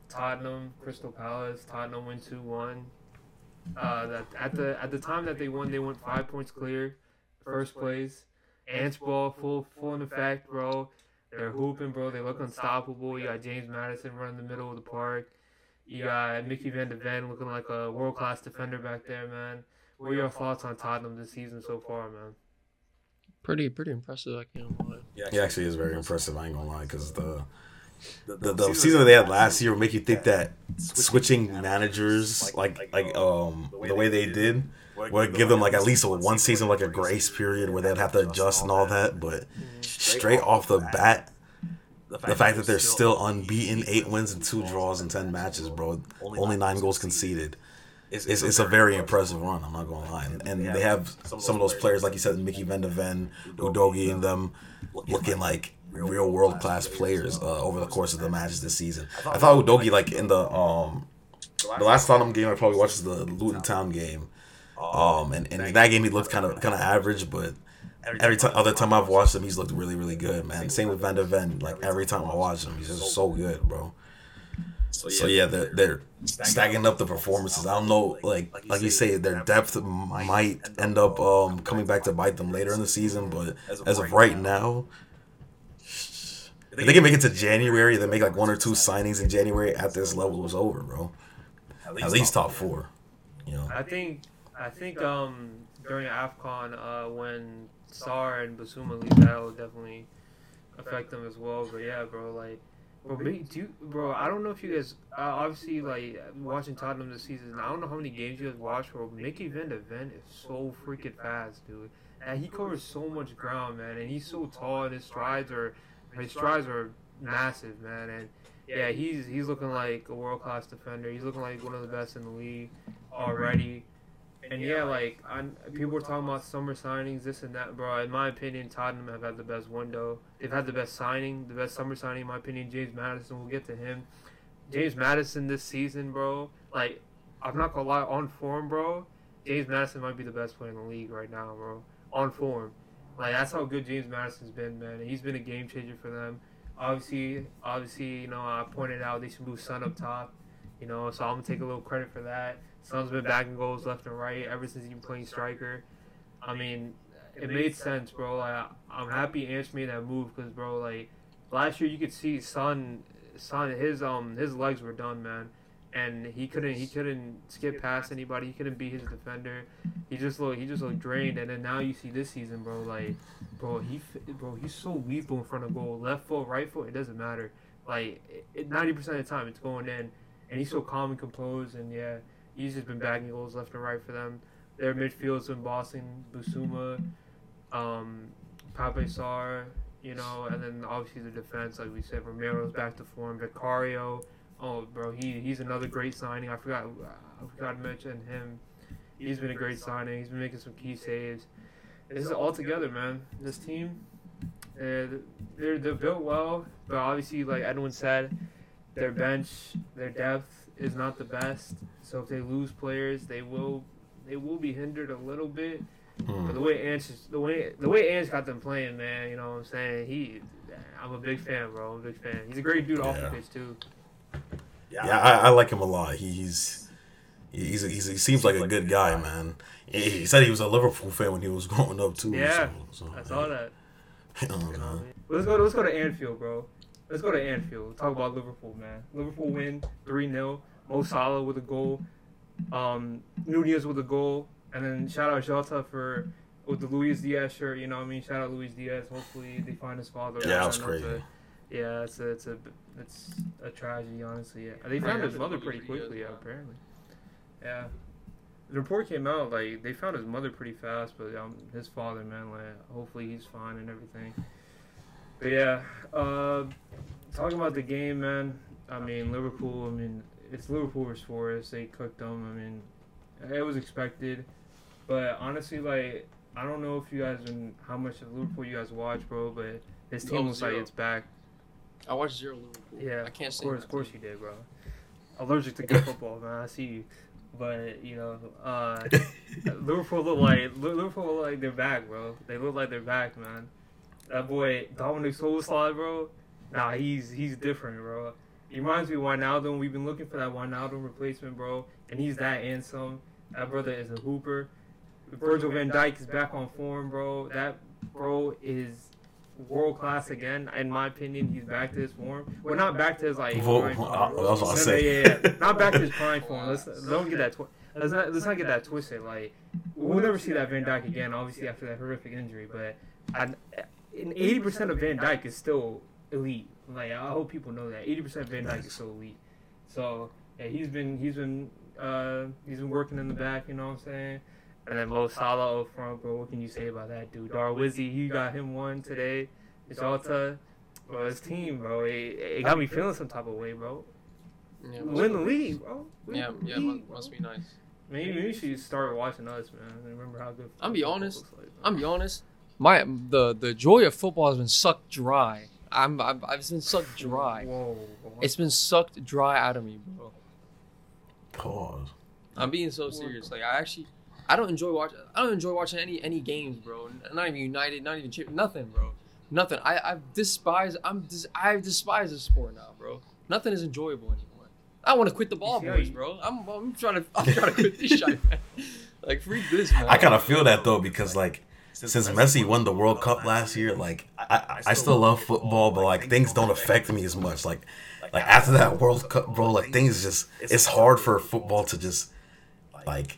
Tottenham, Crystal Palace. Tottenham win two one. Uh, that at the at the time that they won, they went five points clear, first place. Ange ball full full in effect, bro. They're hooping, bro. They look unstoppable. You got James Maddison running the middle of the park. You got Micky Van de Ven looking like a world class defender back there, man. What are your thoughts on Tottenham this season so far, man? Pretty, pretty impressive. I can't lie. he actually is very impressive. I ain't gonna lie, because the, the the season that they had last year would make you think that switching managers, like like um the way they did, would give them like at least a one season like a grace period where they'd have to adjust and all that. But straight off the bat, the fact that they're still unbeaten, eight wins and two draws in ten matches, bro, only nine goals conceded. It's, it's a very impressive run. I'm not gonna lie, and, and they have some of those players, like you said, Micky Van de Ven, Udogie, and them looking like real world class players uh, over the course of the matches this season. I thought Udogie, like in the um the last Tottenham game I probably watched is the Luton Town game, um, and, and in that game he looked kind of kind of average, but every time other time I've watched him, he's looked really really good, man. Same with Van de Ven. Like every time I watch him, he's just so good, bro. So yeah, they're they're stacking up the performances. I don't know, like like you say, their depth might end up um coming back to bite them later in the season, but as of right now, if they can make it to January, they make like one or two signings in January at this level was over, bro. At least top four, you know. I think I think um during AFCON uh when Sarr and Bissouma leave that will definitely affect them as well. But yeah, bro, like bro, do you, bro, I don't know if you guys uh, obviously like watching Tottenham this season. I don't know how many games you guys watch, bro. Micky Van de Ven is so freaking fast, dude. And he covers so much ground, man. And he's so tall, and his strides are his strides are massive, man. And yeah, he's he's looking like a world class defender. He's looking like one of the best in the league already. And yeah, like i people were talking about summer signings, this and that, bro. In my opinion, Tottenham have had the best window. They've had the best signing, the best summer signing. In my opinion, James Maddison. We'll get to him. James Maddison this season, bro. Like, I'm not gonna lie, on form, bro. James Maddison might be the best player in the league right now, bro. On form, like that's how good James Maddison's been, man. He's been a game changer for them. Obviously, obviously, you know, I pointed out they should move Son up top. You know, so I'm gonna take a little credit for that. Son's been bagging goals left and right ever since he's been playing striker. I mean, it made sense, bro. I'm happy Ange made that move because, bro, like last year you could see Son, Sun, his um his legs were done, man, and he couldn't he couldn't skip past anybody. He couldn't be his defender. He just looked he just looked drained. And then now you see this season, bro, like, bro, he bro he's so lethal in front of goal, left foot, right foot, it doesn't matter. Like, ninety percent of the time it's going in, and he's so calm and composed, and yeah. He's just been bagging goals left and right for them. Their midfield's been bossing Bissouma, um, Pape Sarr, you know, and then obviously the defense, like we said, Romero's back to form. Vicario, oh, bro, he he's another great signing. I forgot, I forgot to mention him. He's been a great signing. He's been making some key saves. This is all together, man. This team, uh, they're they're built well, but obviously, like Edwin said, their bench, their depth is not the best. So if they lose players, they will they will be hindered a little bit. Hmm. But the way Ange the way the way Ange got them playing, man, you know what I'm saying? He, I'm a big fan, bro. I'm a big fan. He's a great dude off the pitch too. Yeah, I, I like him a lot. He, he's he's, he's he seems like a good guy, man. He, he said he was a Liverpool fan when he was growing up too. Yeah, so, so, I saw that. I don't You know know. what I mean? Let's go. Let's go to Anfield, bro. let's go to Anfield. Talk about Liverpool, man. Liverpool win three 0 Mo Salah with a goal. Um, Nunez with a goal, and then shout out Jota for with the Luis Diaz shirt. You know what I mean? Shout out Luis Diaz. Hopefully they find his father. Yeah, that was crazy. a- yeah, it's a, it's a it's a tragedy, honestly. Yeah. They found his mother pretty quickly, yeah, apparently. Yeah. The report came out like they found his mother pretty fast, but um, his father, man, like hopefully he's fine and everything. But yeah, uh, talking about the game, man. I mean Liverpool. I mean it's Liverpool versus Forest. They cooked them. I mean it was expected, but honestly, like I don't know if you guys been how much of Liverpool you guys watch, bro. But this team Oh, looks like it's back. I watched zero Liverpool. Yeah, I can't of course, of course you did, bro. Allergic to good football, man. I see you, but you know, uh, Liverpool look like Liverpool look like they're back, bro. They look like they're back, man. That boy Dominik Szoboszlai, bro. Nah, he's he's different, bro. He reminds me of Wijnaldum. We've been looking for that Wijnaldum replacement, bro, and he's that and some. That brother is a hooper. Virgil Van Dijk is back on form, bro. That bro is world class again. In my opinion, he's back to his form. Well, not back to his like. Whoa, prime form. I- I about to Yeah, say. yeah, yeah. not back to his prime form. Let's don't get that. Twi- let's not let's not get that twisted. Like we'll never see that Van Dijk again. Obviously after that horrific injury, but I, eighty percent of Van Dijk is still elite. Like I hope people know that eighty percent of Van Dijk is still elite. So yeah, he's been he's been uh he's been working in the back. You know what I'm saying? And then Mo Salah up front, bro. What can you say about that dude? Darwizzy, he got him one today. Jota, bro, his team, bro. It, it got me feeling some type of way, bro. Yeah, Win the league, bro. Win yeah, yeah. league, Must, be nice. Maybe, maybe you should start watching us, man. Remember how good. I'll be honest. like, I'm be honest. My the the joy of football has been sucked dry. I'm I've, I've been sucked dry. Whoa. whoa. It's been sucked dry out of me, bro. Pause. I'm being so serious. Like I actually, I don't enjoy watching. I don't enjoy watching any any games, bro. Not even United, not even Chip, nothing, bro. Nothing. I I despise. I'm dis, I despise the sport now, bro. Nothing is enjoyable anymore. I want to quit the ball boys, bro. I'm I'm trying to I'm trying to quit this shit, man. Like freak this, man. I kind of feel that though because like since Messi won the World Cup last year, like I, I still love football, but like things don't affect me as much. Like like after that World Cup, bro, like things just it's hard for football to just like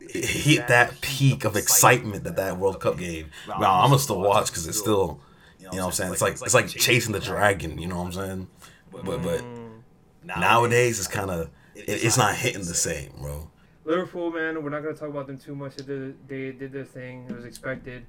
hit that peak of excitement that that World Cup gave. Now I'm gonna still watch because it's still, you know what I'm saying. It's like it's like chasing the dragon. You know what I'm saying? But but mm. nowadays it's kind of it, it's not hitting the same, bro. Liverpool, man, we're not gonna talk about them too much. They did, they did their thing. It was expected.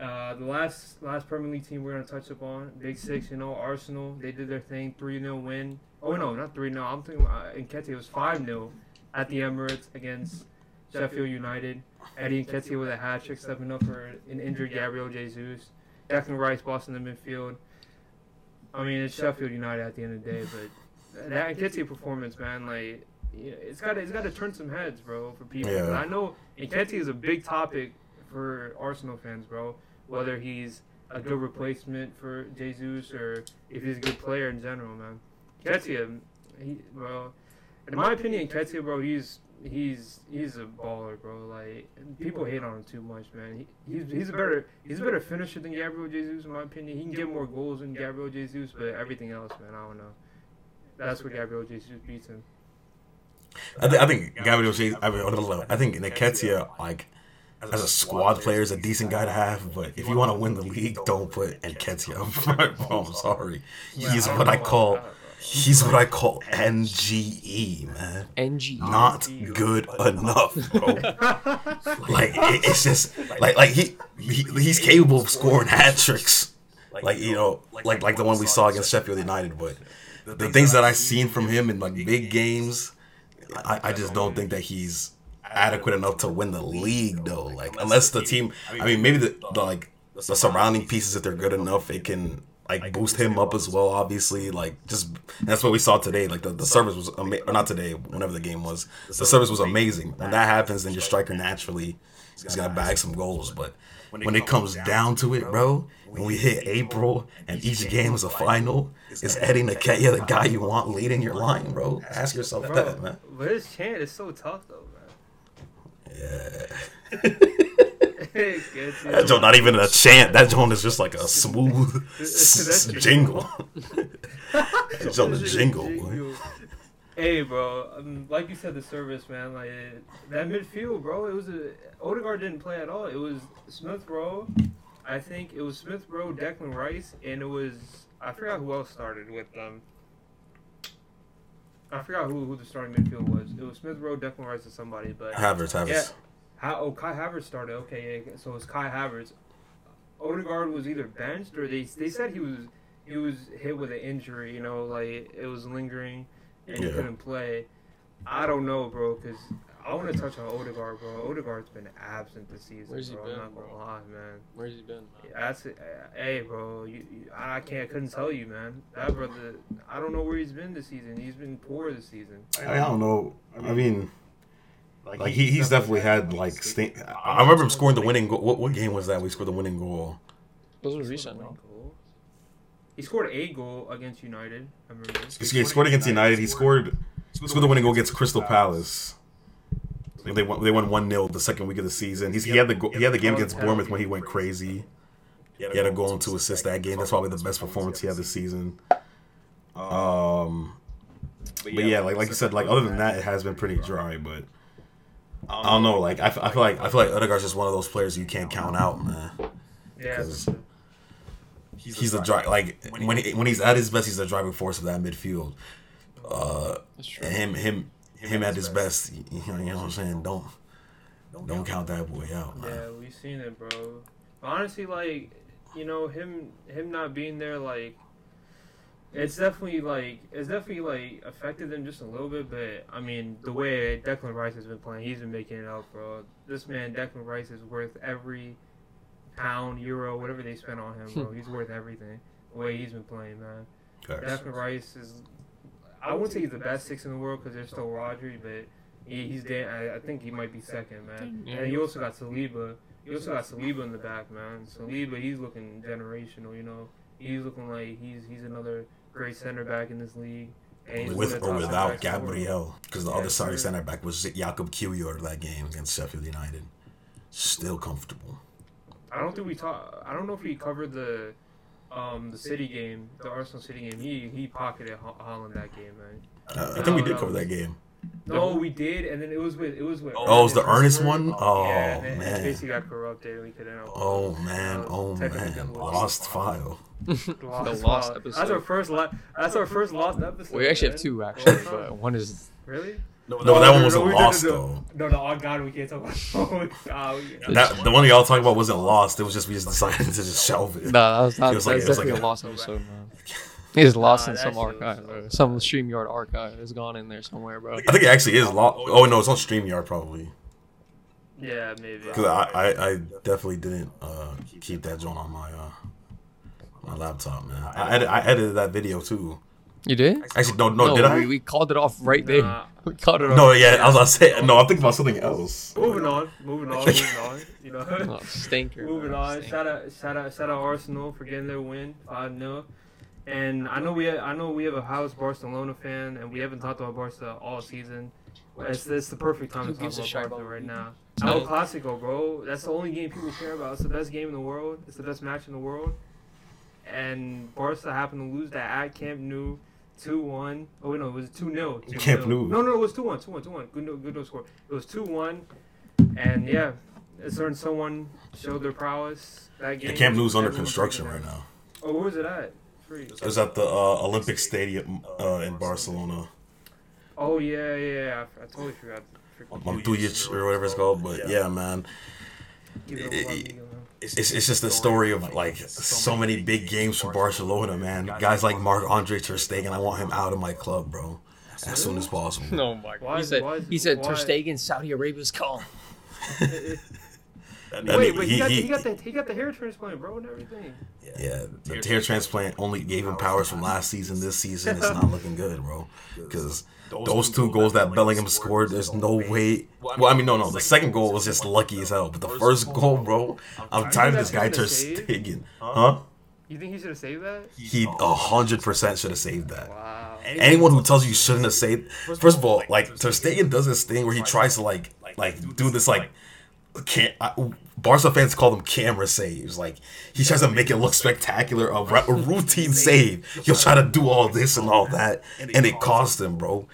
Uh, the last last Premier League team we're gonna touch upon, Big Six, you know, Arsenal. They did their thing, three 0 win. Oh no, not three 0 I'm thinking uh, Nketiah it was five 0 at the Emirates against Sheffield United. Eddie Nketiah with a hat trick, stepping up for an injured Gabriel Jesus. Declan Rice, bossing the midfield. I mean, it's Sheffield United at the end of the day, but that Nketiah performance, man, like yeah, it's got to it's got to turn some heads, bro, for people. Yeah. I know Nketiah is a big topic for Arsenal fans, bro. Whether he's a good replacement for Jesus or if he's a good player in general, man. Nketiah, he, bro, in my opinion, Nketiah, bro, he's he's he's a baller, bro. Like people hate on him too much, man. He, he's he's a better he's a better finisher than Gabriel Jesus, in my opinion. He can get more goals than Gabriel Jesus, but everything else, man, I don't know. That's where Gabriel Jesus beats him. I, th- I think Gabriel Jesus, I, mean, I think Nketiah, like, as a squad player, is a decent guy to have. But if you want to win the league, don't put Nketiah up front, bro. I'm sorry. He's what I call, he's what I call NGE, man. NGE. Not good enough, bro. Like it, it's just like like he, he he's capable of scoring hat tricks, like you know, like like the one we saw against Sheffield United. But the things that I've seen from him in like big games, I, I just don't think that he's adequate enough to win the league though. Like unless the team, I mean, maybe the, the like the surrounding pieces if they're good enough, it can like boost him up as well. Obviously, like just that's what we saw today. Like the, the service was ama- or not today, whenever the game was. The service was amazing. When that happens, then your striker naturally is gonna bag some goals. But when it comes down to it, bro, when we hit April and each game is a final, is Eddie Nketiah the guy you want leading your line, bro? Ask yourself that, man. But his chant is so tough though, man. Yeah. That joint not even a chant. That joint is just like a smooth true. jingle. that joint is jingle. Hey, bro. Um, like you said, the service, man. Like that midfield, bro. It was a Odegaard didn't play at all. It was Smith Rowe. I think it was Smith Rowe, Declan Rice, and it was I forgot who else started with them. I forgot who, who the starting midfield was. It was Smith Rowe, Declan Rice, and somebody. But Havertz, Havertz. Yeah. How, oh, Kai Havertz started. Okay, yeah, so it's Kai Havertz. Odegaard was either benched or they they said he was he was hit with an injury. You know, like it was lingering and he couldn't play. I don't know, bro, because I want to touch on Odegaard, bro. Odegaard's been absent this season, Where's he bro. been, I'm not gonna bro? lie, man. Where's he been? That's it. Hey, bro, you, you, I can't couldn't tell you, man. That brother, I don't know where he's been this season. He's been poor this season. I don't know. I mean, like he, he's definitely had like. Stink. I remember him scoring the winning goal. What, what game was that? We scored the winning goal. Those were recent. Goal. He scored a goal against United. I remember. He scored against United. He scored. He scored the winning goal against Crystal Palace. They won. They won one 0 the second week of the season. He's, he had the go- he had the game against Bournemouth when he went crazy. He had a goal and two assists that game. That's probably the best performance he had this season. Um, but yeah, like like you said, like other than that, it has been pretty dry. But I don't know. Like I, f- I feel like I feel like Odegaard's just one of those players you can't count out, man. Yeah. Cause- for sure. He's the dri like when he, when he's at his best, he's the driving force of that midfield. Uh, That's true. and him him him at his best. You know, you know what I'm saying? Don't don't count that boy out, man. Yeah, we've seen it, bro. Honestly, like you know, him him not being there, like it's definitely like it's definitely like affected them just a little bit. But I mean, the way Declan Rice has been playing, he's been making it up, bro. This man, Declan Rice, is worth every pound, euro, whatever they spent on him, bro. he's worth everything. The way he's been playing, man. Facts. Declan Rice is. I wouldn't say he's the best six in the world because there's still Rodri, but he, he's damn. I, I think he might be second, man. Yeah. And you also got Saliba. You also got Saliba in the back, man. Saliba, he's looking generational. You know, he's looking like he's he's another great center back in this league. And With one of the or without center backs in the world. Gabriel, because the Yeah, other sorry sure. center back was Jakob Kiwior that game against Sheffield United. Still comfortable. I don't think we talk. I don't know if we covered the um the City game, the Arsenal City game. He he pocketed Ho- Haaland that game, man. Uh, I think we did cover that game. No, we did, and then it was with it was with. Oh, it was the Ernest Ernest one? Oh yeah, and man. basically got corrupted. and We couldn't. Oh man. Oh man. lost. Lost file. the lost file. episode. That's our first. Lo- that's our first lost episode. we actually have two actually, but one is Really? No, but that one wasn't we- lost no, though. No, no, oh god, we can't talk about. Oh, God, That the one y'all talking about wasn't lost. It was just we just decided to just shelve it. no, that was not. It was like- that's it was like definitely a- a lost episode, man. It's lost Nah, in some archive, so- bro. Some Streamyard archive It's gone in there somewhere, bro. I think it actually is lost. Oh no, it's on Streamyard probably. yeah, maybe. Because I, I, I definitely didn't uh, keep that joint on my uh, my laptop, man. I, edit, I edited that video too. You did? Actually, no, no, did I? we, we called it off right there. Nah. We called it off. no, yeah, I was gonna say no. I'm thinking about something else. Moving on, moving on, moving on. You know. Oh, stinker. Moving bro, on. stinker. Shout out, shout out, shout out Arsenal for getting their win, five 0 And I know we, I know we have a house Barcelona fan, and we haven't talked about Barca all season. It's, it's the perfect time Who to talk about shit Barca about right now. It's El not- Clasico, bro. That's the only game people care about. It's the best game in the world. It's the best match in the world. And Barca happened to lose that at Camp Nou, two one. Oh wait, no, it was two 0 Camp Nou. No, no, it was two one, two one, two one. Good, no, good no score. It was two one, and yeah, a certain someone showed their prowess that game. The Camp Nou's under construction right now. Oh, where was it at? Free. It was at the uh, Olympic Stadium uh, in Barcelona, Oh yeah, yeah, yeah. I, I totally forgot. Freaking- Montjuic or whatever it's called. But yeah, man, Give it a it- plug, it- you know. it's, it's just a story of like so many big games for Barcelona, man. Guys like Marc-André Ter Stegen, I want him out of my club, bro, as soon as possible. No, oh my Why He said, he said why- Ter Stegen, Saudi Arabia's call. I Wait, mean, wait, he, he- got, he- he got the he got the hair transplant, bro, and everything. Yeah, yeah the hair transplant only gave him powers from last season. This season, it's not looking good, bro. Because those two goals that Bellingham scored, there's no way. Well, I mean, no, no. The second goal was just lucky as hell, but the first goal, bro, I'm tired of this guy Ter Stegen. Huh? You think he should have saved that? He a hundred percent should have saved that. Wow. Anyone who tells you you shouldn't have saved, first of all, like Ter Stegen does this thing where he tries to like, like do this like, can't I, Barca fans call them camera saves. Like he tries to make it look spectacular, a, a routine save. He'll try to do all this and all that, and it cost him, bro.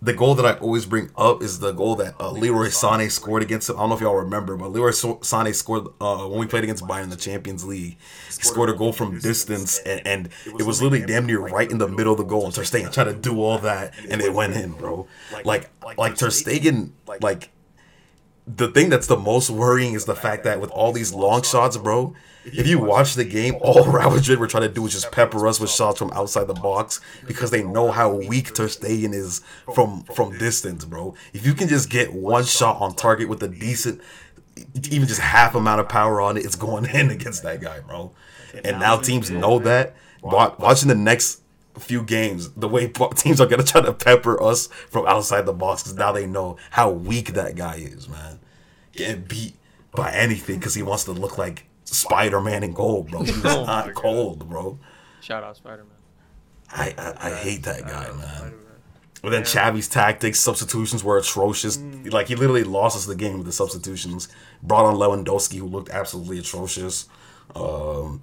The goal that I always bring up is the goal that uh, Leroy Sané scored against him. I don't know if y'all remember, but Leroy Sané scored uh, when we played against Bayern in the Champions League. He scored a goal from distance, and, and it was literally damn near right in the middle of the goal. And Ter Stegen tried to do all that, and it went in, bro. Like, like Ter Stegen, like the thing that's the most worrying is the fact that with all these long shots, bro, if you watch the game, all Real Madrid were trying to do is just pepper us with shots from outside the box because they know how weak Ter Stegen is from from distance, bro. If you can just get one shot on target with a decent, even just half amount of power on it, it's going in against that guy, bro. And now teams know that. Watching the next few games, the way teams are gonna try to pepper us from outside the box because now they know how weak that guy is, man. Getting beat by anything because he wants to look like Spider Man in gold, bro. He's oh not cold, bro. Shout out Spider Man. I, I, I hate that guy, man. But then Xavi's tactics, substitutions were atrocious. Mm. Like he literally lost us the game with the substitutions. Brought on Lewandowski, who looked absolutely atrocious. Um,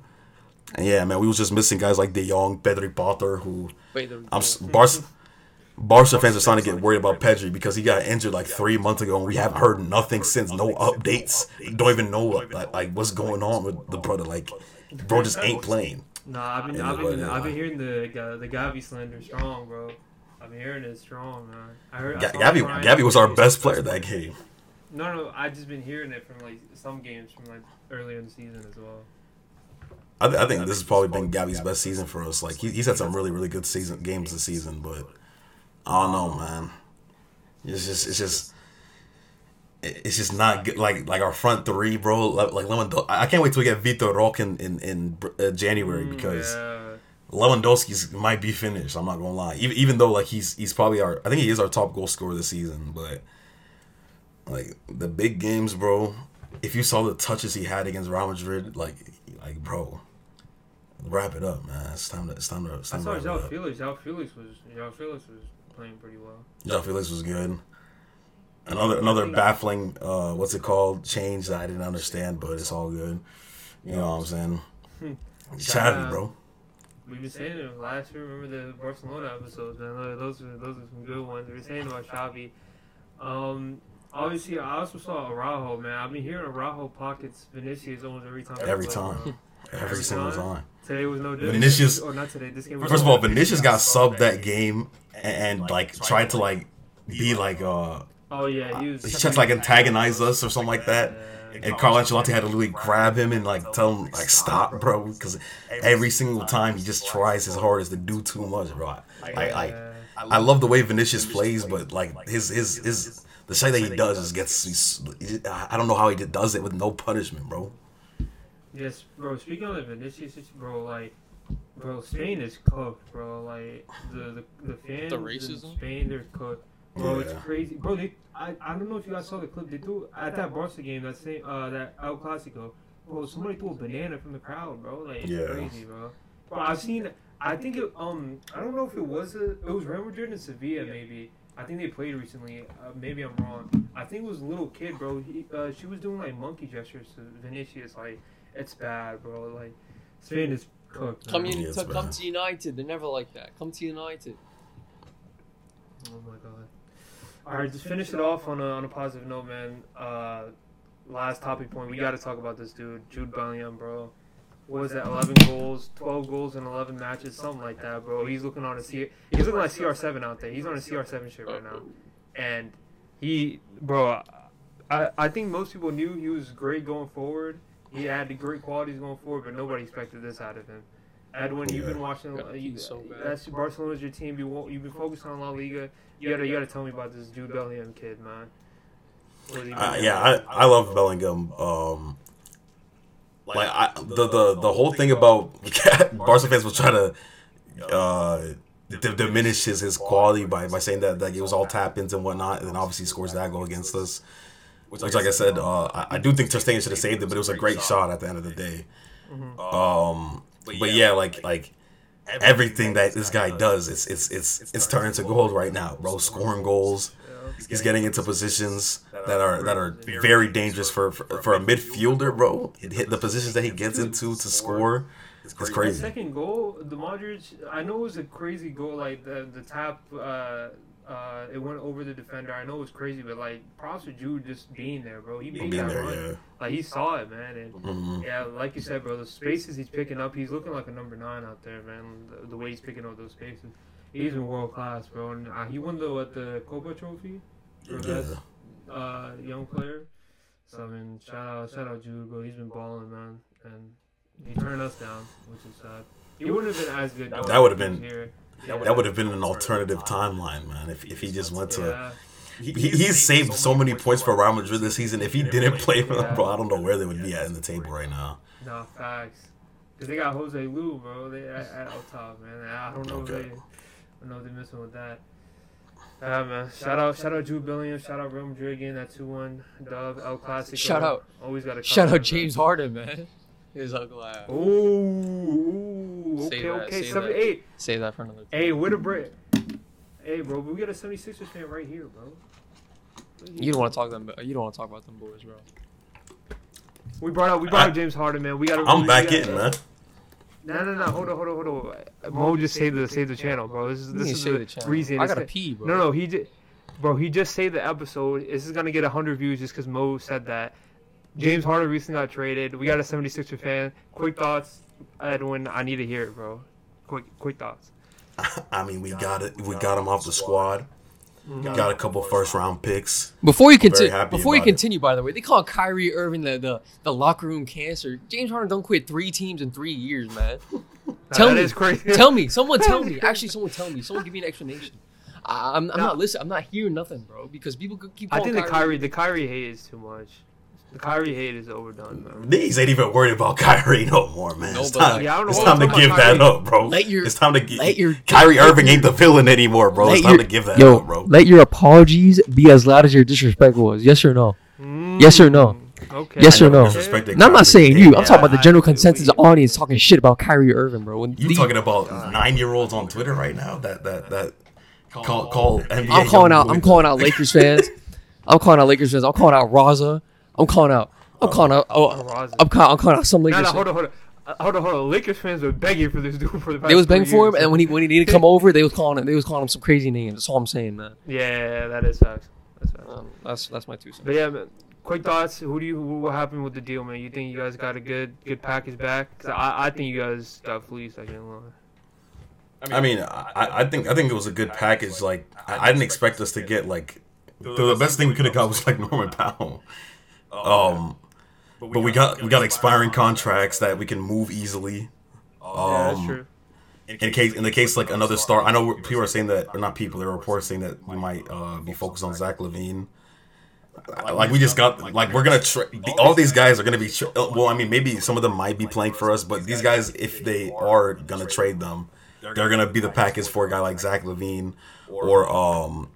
and yeah, man, we was just missing guys like De Jong, Pedri Potter, who Wait, I'm Barca, Barca fans are starting to get worried about Pedri because he got injured like three months ago, and we haven't heard nothing since. No updates. Don't even know what, like, like what's going on with the brother. Like, bro, just ain't playing. Nah, I've been, I've been, I've been hearing the the Gavi slander strong, bro. I've been hearing it strong, man. I heard G- Gavi, Gavi was our best player that game. No, no, I've just been hearing it from like some games from like earlier in the season as well. I, th- I think this has probably been Gavi's best season for us. Like he, he's had some really really good season games this season, but I don't know, man. It's just it's just it's just not good. Like like our front three, bro. Like Lewandowski. I can't wait till we get Vitor Roque in in, in uh, January mm, because yeah. Lewandowski's might be finished. I'm not gonna lie. Even even though like he's he's probably our I think he is our top goal scorer this season, but like the big games, bro. If you saw the touches he had against Real Madrid, like like bro, wrap it up, man. It's time to. It's time to. It's time I saw João Felix. João Felix was. João Felix was playing pretty well. João Felix was good. Another another baffling. Uh, what's it called? Change that I didn't understand, but it's all good. You know what I'm saying? Xavi, bro. We've been saying it last year. Remember the Barcelona episodes, man? Those are those are some good ones. We were saying about Xavi. Um, obviously, I also saw Araujo, man. I've been hearing Araujo pockets Vinicius almost every time. Every time. Every, every single time. Today was no different. Vinicius, or not today. This game. first of all, Vinicius got subbed that game and, and like tried to like be like uh. Oh yeah, he was. He tried to like antagonize us or something like that. And Carlo Ancelotti had to literally grab him and like tell him like stop, bro, because every single time he just tries his hardest to do too much, bro. I I, I love the way Vinicius plays, but like his his his the shit that he does is gets. I don't know how he does it with no punishment, bro. Yes, bro. Speaking of the Vinicius, bro, like, bro, Spain is cooked, bro. Like the the, the fans the racism? in Spain, they're cooked. Bro, yeah. it's crazy, bro. They, I, I don't know if you guys saw the clip. They threw at that Barca game, that same, uh, that El Clasico. Bro, somebody threw a banana from the crowd, bro. Like, yeah. crazy, bro. Bro, I've seen. I think it. Um, I don't know if it was a. It was Real Madrid and Sevilla, maybe. I think they played recently. Uh, maybe I'm wrong. I think it was a little kid, bro. He, uh, she was doing like monkey gestures to Vinicius, like it's bad, bro. Like Spain is cooked. Come, in, to, come to United. They're never like that. Come to United. Oh my god. All right, just finish it off on a on a positive note, man. Uh, last topic point. We got to talk about this dude, Jude Bellingham, bro. What was that? 11 goals, 12 goals in 11 matches, something like that, bro. He's looking on a C. He's looking like CR7 out there. He's on a CR7 shit right now, and he, bro. I I think most people knew he was great going forward he had the great qualities going forward, but nobody expected this out of him. Edwin, yeah. you've been watching. God, you, so that's Barcelona's your team. You you've been focused on La Liga. You gotta you gotta tell me about this Jude Bellingham kid, man. Uh, yeah, I, I love Bellingham. Um, like I, the the the whole thing about Barca fans was trying to uh, d- diminish his, his quality by, by saying that that it was all tap ins and whatnot, and then obviously scores that goal against us. Which, like I said, uh, I, I, do think Ter Stegen should have saved it, but it was a great shot at the end of the day. Mm-hmm. Um, but yeah, like like everything that this guy does, it's it's it's it's turning to gold right now, bro. Scoring goals, he's getting into positions that are that are very dangerous for for, for a midfielder, bro. It hit the positions that he gets into to score. It's That crazy. second goal, the Modric, I know it was a crazy goal. Like the the tap, uh, uh, it went over the defender. I know it was crazy, but like props to Jude just being there, bro. He made Being that there, run. yeah. Like he saw it, man. And Mhm. yeah, like you said, bro, the spaces he's picking up, he's looking like a number nine out there, man. The, the way he's picking up those spaces, he's in world class, bro. And uh, he won the what the Kopa Trophy for Yeah. best uh, young player. So I mean, shout out, shout out Jude, bro. He's been balling, man, and he turned us down, which is sad. He wouldn't have been as good. That he was been- here. That would have been an alternative timeline, man. If if he just went to Yeah. he, he's saved so many points for Real Madrid this season. If he didn't play for them, bro, I don't know where they would be at in the table right now. No facts. Cause they got Joselu, bro. They at, at up top, man. I don't know Okay. if they, I don't know if they're messing with that. Yeah, man. Shout out, shout out, Jude Bellingham. Shout out, Real Madrid again. That two one dub El Clasico. Shout out- Always got to Shout out James Harden, man. His ugly ass. Ooh, Say okay, that, okay. say that. Save that for another. Hey, what a break. Hey, bro, we got a 76ers fan right here, bro. You don't want to talk them. You don't want to talk about them boys, bro. We brought out, we brought I- out James Harden, man. We got. I'm back in, man. No, no, no. Hold on, hold on, hold on. Mo just saved the saved the channel, bro. This is this is the the reason. I gotta pee, bro. No, no, he did. Bro, he just saved the episode. This is gonna get 100 views just because Mo said that. James Harden recently got traded. We got a 76er fan. Quick thoughts, Edwin. I need to hear it, bro. Quick, quick thoughts. I mean, we got it. We got him off the squad. Mm-hmm. Got a couple first round picks. Before you continue, before you about it. continue, by the way, they call Kyrie Irving the, the, the locker room cancer. James Harden don't quit three teams in three years, man. Tell that me, is crazy. tell me, someone tell me. Actually, someone tell me. Someone give me an explanation. I, I'm, I'm No. not listening. I'm not hearing nothing, bro. Because people could keep. I calling think the Kyrie, the Kyrie hate is too much. The Kyrie hate is overdone, man. Niggas ain't even worried about Kyrie no more, man. No, it's time, Yeah, I don't know it's time to give about that Kyrie. up, bro. Let your- it's time to give. let your- Kyrie Irving ain't the villain anymore, bro. It's time your- to give that Yo, up, bro. let your apologies be as loud as your disrespect was. Yes or no? Yes or no? Mm, Okay. Yes or no? disrespected And I'm not saying you. I'm Yeah, talking about the general consensus we- audience talking shit about Kyrie Irving, bro. When You the- talking about nine year olds on Twitter right now? That that that call call NBA. I'm calling young out. I'm calling out Lakers fans. I'm calling out Lakers fans. I'm calling out Raza. I'm calling out. I'm calling out. Oh, I'm calling. I'm calling out some Lakers. no, fans. hold on, hold on. Uh, hold on, hold on. Lakers fans were begging for this dude for the past They was three begging for him, and when he when he needed to come over, they was calling him. They was calling him some crazy names. That's all I'm saying, man. Yeah, that is facts. That's facts. Um, that's that's my two cents. But yeah, man. Quick thoughts. Who do you? What happened with the deal, man? You think you guys got a good good package back? 'Cause I I think you guys got fleeced. I can't lie. I mean, I, I think I think it was a good package. Like I, I didn't expect us to get like the, the best thing we could have got was like Norman Powell. Um, but we got we got expiring contracts that we can move easily. yeah, that's Um, true. in case in the case like another star, I know people are saying that, or not people, there are reports saying that we might uh, be focused on Zach LaVine. Like we just got like we're gonna tra- all these guys are gonna be tra- well. I mean, maybe some of them might be playing for us, but these guys, if they are gonna trade them, they're gonna be the package for a guy like Zach LaVine or um.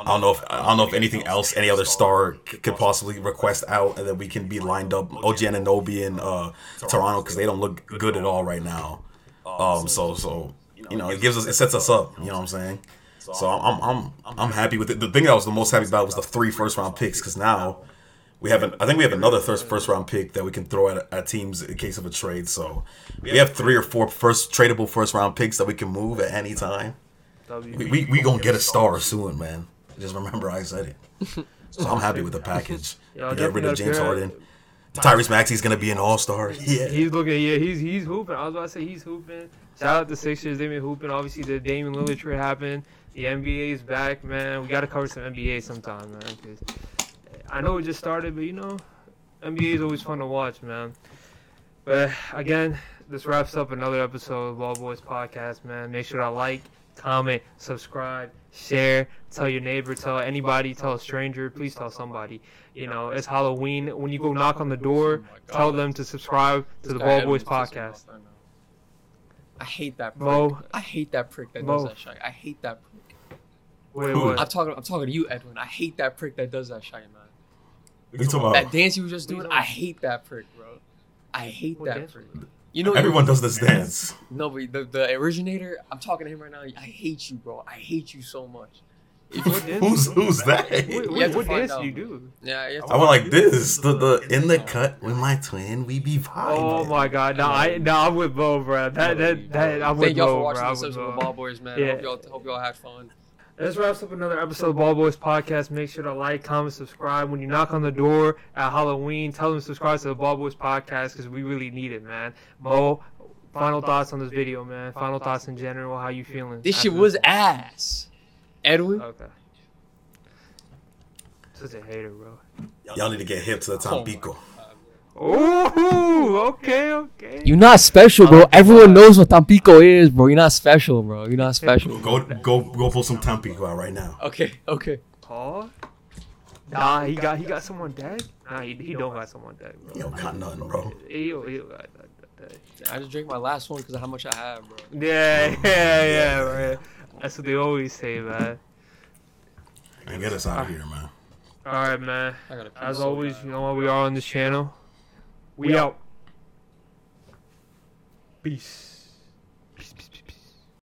I don't know if I don't know if anything else, any other star could possibly request out, and then we can be lined up. OG Anunoby and uh, Toronto because they don't look good at all right now. Um, so so you know it gives us it sets us up. You know what I'm saying? So I'm I'm I'm, I'm happy with it. The thing that I was the most happy about was the three first round picks because now we have an, I think we have another first first round pick that we can throw at, at teams in case of a trade. So we have three or four first tradable first round picks that we can move at any time. We we, we gonna get a star soon, man. Just remember I said it. So I'm happy with the package. Yeah, Get rid of James gotta- Harden. Tyrese Maxey's gonna be an all star. Yeah. He's looking, yeah, he's he's hooping. I was about to say he's hooping. Shout out the Sixers, they've been hooping. Obviously, the Damian Lillard trade happened. The NBA is back, man. We got to cover some NBA sometime, man. 'cause I know it just started, but you know, NBA is always fun to watch, man. But again, this wraps up another episode of Ball Boys Podcast, man. Make sure to like, comment, subscribe, share, tell your neighbor, tell anybody, tell a stranger. Please tell somebody. You know, it's Halloween. When you go knock on the door, tell them to subscribe to the Ball Boys Podcast. I hate that prick. Mo, I hate that prick that Mo. does that shit. I hate that prick. wait, what? I'm talking. I'm talking to you, Edwin. I hate that prick that does that shit, man. You talking about That dance he was just doing. I hate that prick, bro. I hate What that dance? prick. You know, everyone does this dance. No, but the, the originator. I'm talking to him right now. I hate you, bro. I hate you so much. Who's who's that? What, You what, what dance out. do you do? Yeah, you have I went like this. The the in the cut with my twin, we be vibing. Oh my god, no, I no, I'm with Bo, bro. That that that I'm with Thank y'all Bo, for watching I'm this episode of Bo. Ball Boys, man. Yeah. Hope y'all hope y'all had fun. This wraps up another episode of Ball Boys Podcast. Make sure to like, comment, subscribe. When you knock on the door at Halloween, tell them to subscribe to the Ball Boys Podcast because we really need it, man. Mo, final thoughts on this video, man. Final thoughts in general. How you feeling? This shit was this ass. Edwin, one? Okay. Such a hater, bro. Y'all need to get hip to the Tampico. Ooh, okay, okay. you're not special, bro. Everyone knows what Tampico is, bro. You're not special, bro. You're not special. Go go go pull some Tampico out right now. Okay, okay. Paul? Nah, he got he got someone dead. Nah, he, he don't got someone dead, bro. You don't got nothing, bro. He, he got that. I just drank my last one because of how much I have, bro. Yeah, yeah, yeah, right. That's what they always say, man. And get us out of here, man. All right, man. I gotta pee As always, you know what we are on this channel. We out. Peace.